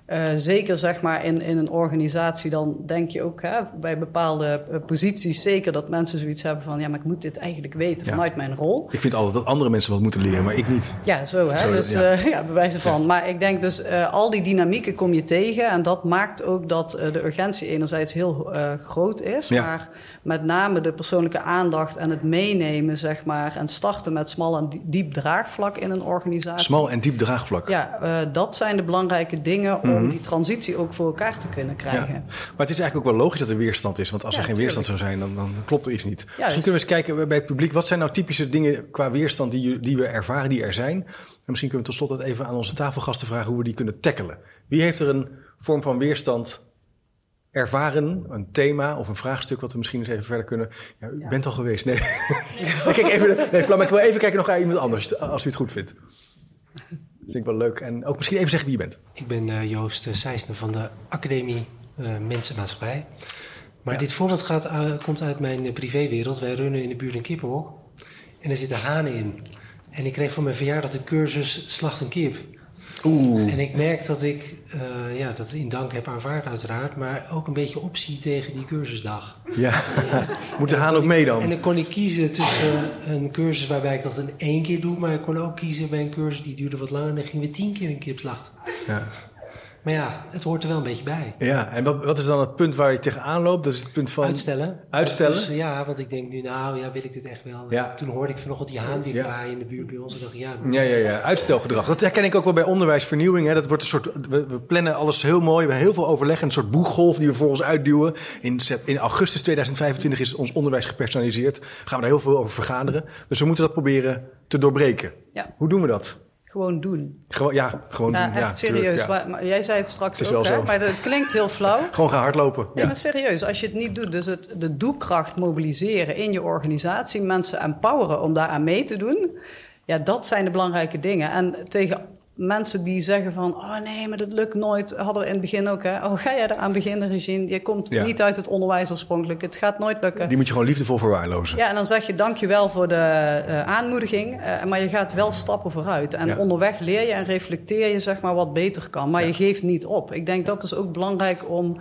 Speaker 2: Eh, zeker zeg maar in, in een organisatie, dan denk je ook hè, bij bepaalde eh, posities zeker dat mensen zoiets hebben van ja, maar ik moet dit eigenlijk weten
Speaker 1: Ja.
Speaker 2: vanuit mijn rol.
Speaker 1: Ik vind altijd dat andere mensen wat moeten leren, maar ik niet.
Speaker 2: Ja, zo hè.
Speaker 1: Zo,
Speaker 2: dus
Speaker 1: ja.
Speaker 2: ja, bewijzen van. Maar ik denk dus, al die dynamieken kom je tegen. En dat maakt ook dat de urgentie enerzijds heel groot is. Maar met name de persoonlijke aandacht en het meenemen, zeg maar. En starten met smal en die- diep draagvlak in een organisatie.
Speaker 1: Smal en diep draagvlak.
Speaker 2: Ja, dat zijn de belangrijke dingen om
Speaker 1: Mhm.
Speaker 2: die transitie ook voor elkaar te kunnen krijgen.
Speaker 1: Ja. Maar het is eigenlijk ook wel logisch dat er weerstand is. Want als
Speaker 2: Ja,
Speaker 1: er geen weerstand zou zijn, dan, dan klopt er iets niet. Misschien kunnen we eens kijken bij het publiek. Wat zijn nou typische dingen qua weerstand die, die we ervaren, die er zijn? En misschien kunnen we tot slot even aan onze tafelgasten vragen hoe we die kunnen tackelen. Wie heeft er een vorm van weerstand ervaren? Een thema of een vraagstuk wat we misschien eens even verder kunnen... Ja, u
Speaker 2: Ja.
Speaker 1: bent al geweest. Nee, [LAUGHS] Kijk even, nee Vlam, ik wil even kijken nog naar iemand anders, als u het goed vindt. Dat vind ik wel leuk. En ook misschien even zeggen wie je bent.
Speaker 10: Ik ben eh, Joost Seisner van de Academie eh Mensenmaatschappij. Maar
Speaker 1: Ja.
Speaker 10: dit voorbeeld gaat, uit- komt uit mijn eh, privéwereld. Wij runnen in de buurt een kippenhok. En er zitten hanen in. En ik kreeg voor mijn verjaardag de cursus Slacht een kip.
Speaker 1: Oeh.
Speaker 10: En ik merk dat ik eh, ja, dat in dank heb aanvaard uiteraard. Maar ook een beetje opzie tegen die cursusdag.
Speaker 1: Ja. Moet de haan ook mee dan?
Speaker 10: En dan kon ik kiezen tussen een cursus waarbij ik dat in één keer doe. Maar ik kon ook kiezen bij een cursus die duurde wat langer. En dan gingen we tien keer een kip slachten.
Speaker 1: Ja.
Speaker 10: Maar ja, het hoort er wel een beetje bij.
Speaker 1: Ja, en wat, wat is dan het punt waar je tegenaan loopt? Dat is het punt van...
Speaker 10: Uitstellen.
Speaker 1: Uitstellen?
Speaker 10: Dus, ja, want ik denk nu, nou ja, wil ik dit echt wel.
Speaker 1: Ja.
Speaker 10: Toen hoorde ik vanochtend die haan weer
Speaker 1: Ja.
Speaker 10: kraaien in de buurt bij ons. En dacht ik, ja,
Speaker 1: Ja, ja, ja. Uitstelgedrag. Dat herken ik ook wel bij onderwijsvernieuwing. Hè. Dat wordt een soort, we, we plannen alles heel mooi. We hebben heel veel overleg. Een soort boeggolf die we voor ons uitduwen. In, in augustus 2025 is ons onderwijs gepersonaliseerd. Gaan we daar heel veel over vergaderen. Dus we moeten dat proberen te doorbreken.
Speaker 2: Ja.
Speaker 1: Hoe doen we dat?
Speaker 2: Gewoon doen.
Speaker 1: Gewoon, ja, gewoon
Speaker 2: Ja,
Speaker 1: doen.
Speaker 2: echt
Speaker 1: ja, tuurlijk,
Speaker 2: serieus.
Speaker 1: ja.
Speaker 2: Maar, maar jij zei het straks
Speaker 1: Het
Speaker 2: ook, hè? maar het klinkt heel flauw. [LAUGHS]
Speaker 1: Gewoon gaan hardlopen.
Speaker 2: Ja,
Speaker 1: Ja.
Speaker 2: maar serieus, als je het niet doet, dus het, de doelkracht mobiliseren in je organisatie, mensen empoweren om daaraan mee te doen, ja, dat zijn de belangrijke dingen. En tegen mensen die zeggen van, oh nee, maar dat lukt nooit, hadden we in het begin ook, hè. Oh, ga jij eraan beginnen, Regine? Je komt
Speaker 1: Ja.
Speaker 2: niet uit het onderwijs oorspronkelijk, het gaat nooit lukken.
Speaker 1: Die moet je gewoon liefdevol verwaarlozen.
Speaker 2: Ja, en dan zeg je dankjewel voor de eh, aanmoediging. eh, maar je gaat wel stappen vooruit. En
Speaker 1: Ja.
Speaker 2: onderweg leer je en reflecteer je zeg maar wat beter kan. Maar je geeft niet op. Ik denk dat is ook belangrijk om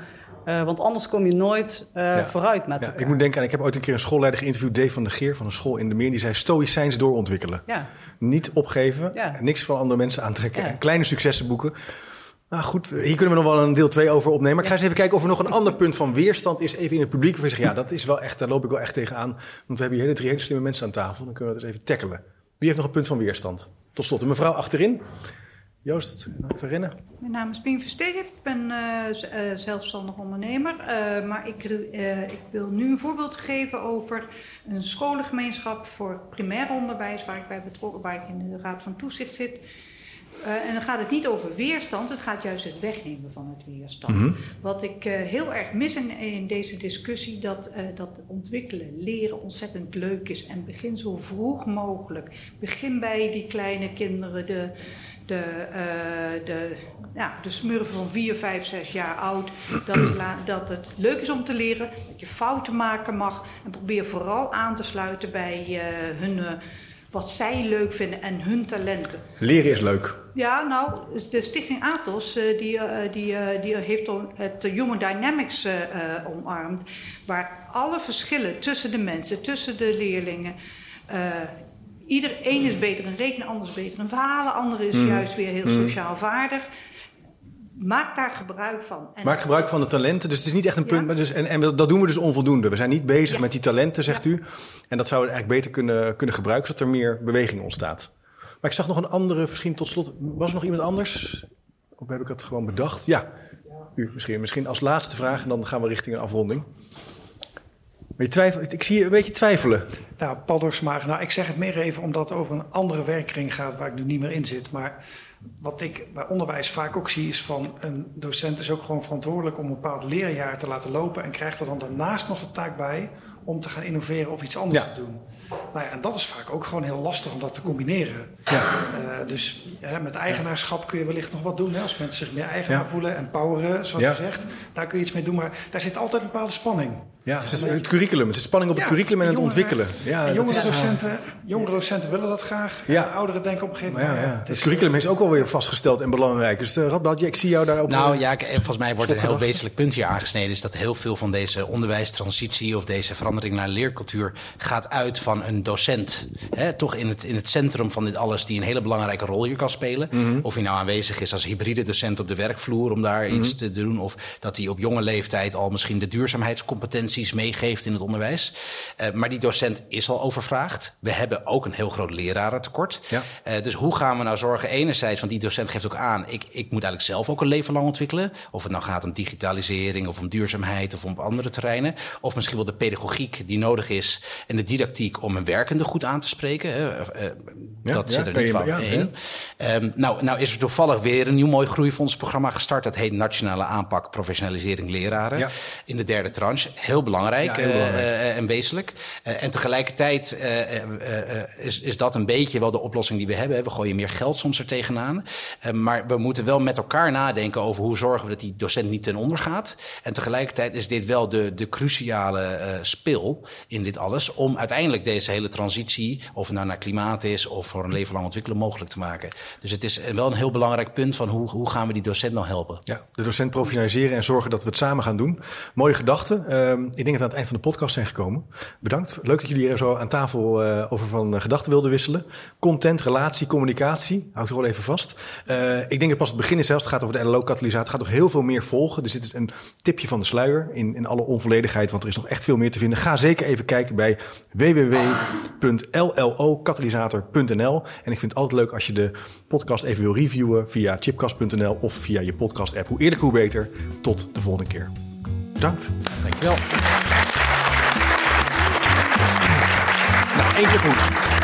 Speaker 2: Uh, want anders kom je nooit uh, ja. vooruit met
Speaker 1: ja. Ik moet denken aan, ik heb ooit een keer een schoolleider geïnterviewd, Dave van de Geer van een school in de Meer. Die zei stoïcijns doorontwikkelen.
Speaker 2: Ja.
Speaker 1: Niet opgeven,
Speaker 2: Ja.
Speaker 1: niks van andere mensen aantrekken.
Speaker 2: Ja.
Speaker 1: En kleine successen boeken. Nou goed, hier kunnen we nog wel een deel 2 over opnemen. Maar ik ga eens even kijken of er nog een ander punt van weerstand is. Even in het publiek. Waar je zegt, ja, dat is wel echt, daar loop ik wel echt tegenaan. Want we hebben hier hele drie hele slimme mensen aan tafel. Dan kunnen we dat eens even tackelen. Wie heeft nog een punt van weerstand? Tot slot, een mevrouw achterin. Joost, even rennen.
Speaker 11: Mijn naam is Pien Verstegen. Ik ben eh, eh, zelfstandig ondernemer. Eh, maar ik, ik wil nu een voorbeeld geven over een scholengemeenschap voor primair onderwijs... waar ik bij betrokken, waar ik in de Raad van Toezicht zit. En dan gaat het niet over weerstand, het gaat juist het wegnemen van het weerstand.
Speaker 1: Mhm.
Speaker 11: Wat ik heel erg mis in, in deze discussie, dat, dat ontwikkelen, leren ontzettend leuk is. En begin zo vroeg mogelijk. Begin bij die kleine kinderen, de, de, eh, de, ja, de smurfen van 4, 5, 6 jaar oud. Dat, dat het leuk is om te leren, dat je fouten maken mag. En probeer vooral aan te sluiten bij eh, hun, eh, wat zij leuk vinden en hun talenten.
Speaker 1: Leren is leuk.
Speaker 11: Ja, nou, de Stichting Athos eh, die, die, die heeft het Human Dynamics omarmd. Waar alle verschillen tussen de mensen, tussen de leerlingen. Ieder een is beter in rekenen, ander is beter in verhalen, ander is
Speaker 1: Mhm.
Speaker 11: juist weer heel
Speaker 1: Mhm.
Speaker 11: sociaal vaardig. Maak daar gebruik van. En
Speaker 1: Maak gebruik van de talenten. Dus het is niet echt een punt.
Speaker 11: Ja.
Speaker 1: Maar dus, en, en dat doen we dus onvoldoende. We zijn niet bezig
Speaker 11: Ja.
Speaker 1: met die talenten, zegt u. En dat zouden we eigenlijk beter kunnen, kunnen gebruiken, zodat er meer beweging ontstaat. Maar ik zag nog een andere, misschien tot slot. Was er nog iemand anders? Of heb ik het gewoon bedacht? Ja, u misschien. Misschien als laatste vraag en dan gaan we richting een afronding. Maar je twijfelt, ik zie je een beetje twijfelen.
Speaker 12: Nou, Paul Dorsmaag, nou, ik zeg het meer even omdat het over een andere werkkring gaat waar ik nu niet meer in zit. Maar wat ik bij onderwijs vaak ook zie is van een docent is ook gewoon verantwoordelijk om een bepaald leerjaar te laten lopen en krijgt er dan daarnaast nog de taak bij om te gaan innoveren of iets anders
Speaker 1: Ja.
Speaker 12: te doen. Nou ja, en dat is vaak ook gewoon heel lastig om dat te combineren.
Speaker 1: Ja.
Speaker 12: Eh, dus hè, met eigenaarschap kun je wellicht nog wat doen. Hè, als mensen zich meer eigenaar
Speaker 1: Ja.
Speaker 12: voelen, empoweren, zoals
Speaker 1: Ja.
Speaker 12: je zegt. Daar kun je iets mee doen, maar daar zit altijd een bepaalde spanning.
Speaker 1: Ja, het, is het curriculum. Het is spanning op het
Speaker 12: Ja,
Speaker 1: curriculum en het
Speaker 12: jongeren-
Speaker 1: ontwikkelen. Ja,
Speaker 12: jongere,
Speaker 1: is-
Speaker 12: docenten, jongere docenten willen dat graag.
Speaker 1: Ja.
Speaker 12: En ouderen denken op een gegeven moment...
Speaker 1: ja, ja.
Speaker 12: het
Speaker 1: Het
Speaker 12: is-
Speaker 1: curriculum is ook wel weer vastgesteld en belangrijk. Dus uh, Radboud, ik zie jou daarop.
Speaker 3: Nou
Speaker 1: eh,
Speaker 3: ja, eh, volgens mij wordt een heel wezenlijk punt hier aangesneden. Is dat heel veel van deze onderwijstransitie of deze verandering naar leercultuur gaat uit van een docent. Hè, toch in het, in het centrum van dit alles, die een hele belangrijke rol hier kan spelen.
Speaker 1: Mhm.
Speaker 3: Of hij nou aanwezig is als hybride docent op de werkvloer om daar
Speaker 1: Mhm.
Speaker 3: iets te doen. Of dat hij op jonge leeftijd al misschien de duurzaamheidscompetenties meegeeft in het onderwijs. Eh, maar die docent is al overvraagd. We hebben ook een heel groot lerarentekort.
Speaker 1: Ja.
Speaker 3: Eh, dus hoe gaan we nou zorgen? Enerzijds, want die docent geeft ook aan, ik, ik moet eigenlijk zelf ook een leven lang ontwikkelen. Of het nou gaat om digitalisering of om duurzaamheid of om andere terreinen. Of misschien wel de pedagogiek die nodig is en de didactiek om een werkende goed aan te spreken. Eh,
Speaker 1: Ja,
Speaker 3: dat
Speaker 1: ja,
Speaker 3: zit er niet van in. Ehm, nou, nou is er toevallig weer een nieuw mooi groeifondsprogramma gestart. Dat heet Nationale Aanpak Professionalisering Leraren. In de derde tranche. Heel belangrijk,
Speaker 1: Ja, heel
Speaker 3: eh,
Speaker 1: belangrijk.
Speaker 3: eh, en wezenlijk. Eh, en tegelijkertijd eh, eh, eh, eh, is, is dat een beetje wel de oplossing die we hebben. We gooien meer geld soms er tegenaan. Eh, maar we moeten wel met elkaar nadenken over hoe zorgen we dat die docent niet ten onder gaat. En tegelijkertijd is dit wel de, de cruciale eh, spil in dit alles. Om uiteindelijk deze hele transitie, of het nou naar klimaat is of voor een leven lang ontwikkelen, mogelijk te maken. Dus het is wel een heel belangrijk punt van hoe, hoe gaan we die docent nou helpen.
Speaker 1: Ja, de docent professionaliseren en zorgen dat we het samen gaan doen. Mooie gedachten. Ehm, ik denk dat we aan het eind van de podcast zijn gekomen. Bedankt. Leuk dat jullie hier zo aan tafel eh, over van eh, gedachten wilden wisselen. Content, relatie, communicatie. Houd er wel even vast. Eh, ik denk dat pas het begin is zelfs. Het gaat over de LLO-katalysator. Het gaat nog heel veel meer volgen. Dus dit is een tipje van de sluier in, in alle onvolledigheid. Want er is nog echt veel meer te vinden. Ga zeker even kijken bij www.llo-katalysator.nl. En ik vind het altijd leuk als je de podcast even wil reviewen via chipcast.nl of via je podcast-app. Hoe eerlijker, hoe beter. Tot de volgende keer. Bedankt.
Speaker 3: Dankjewel.
Speaker 1: Nou, één keer goed.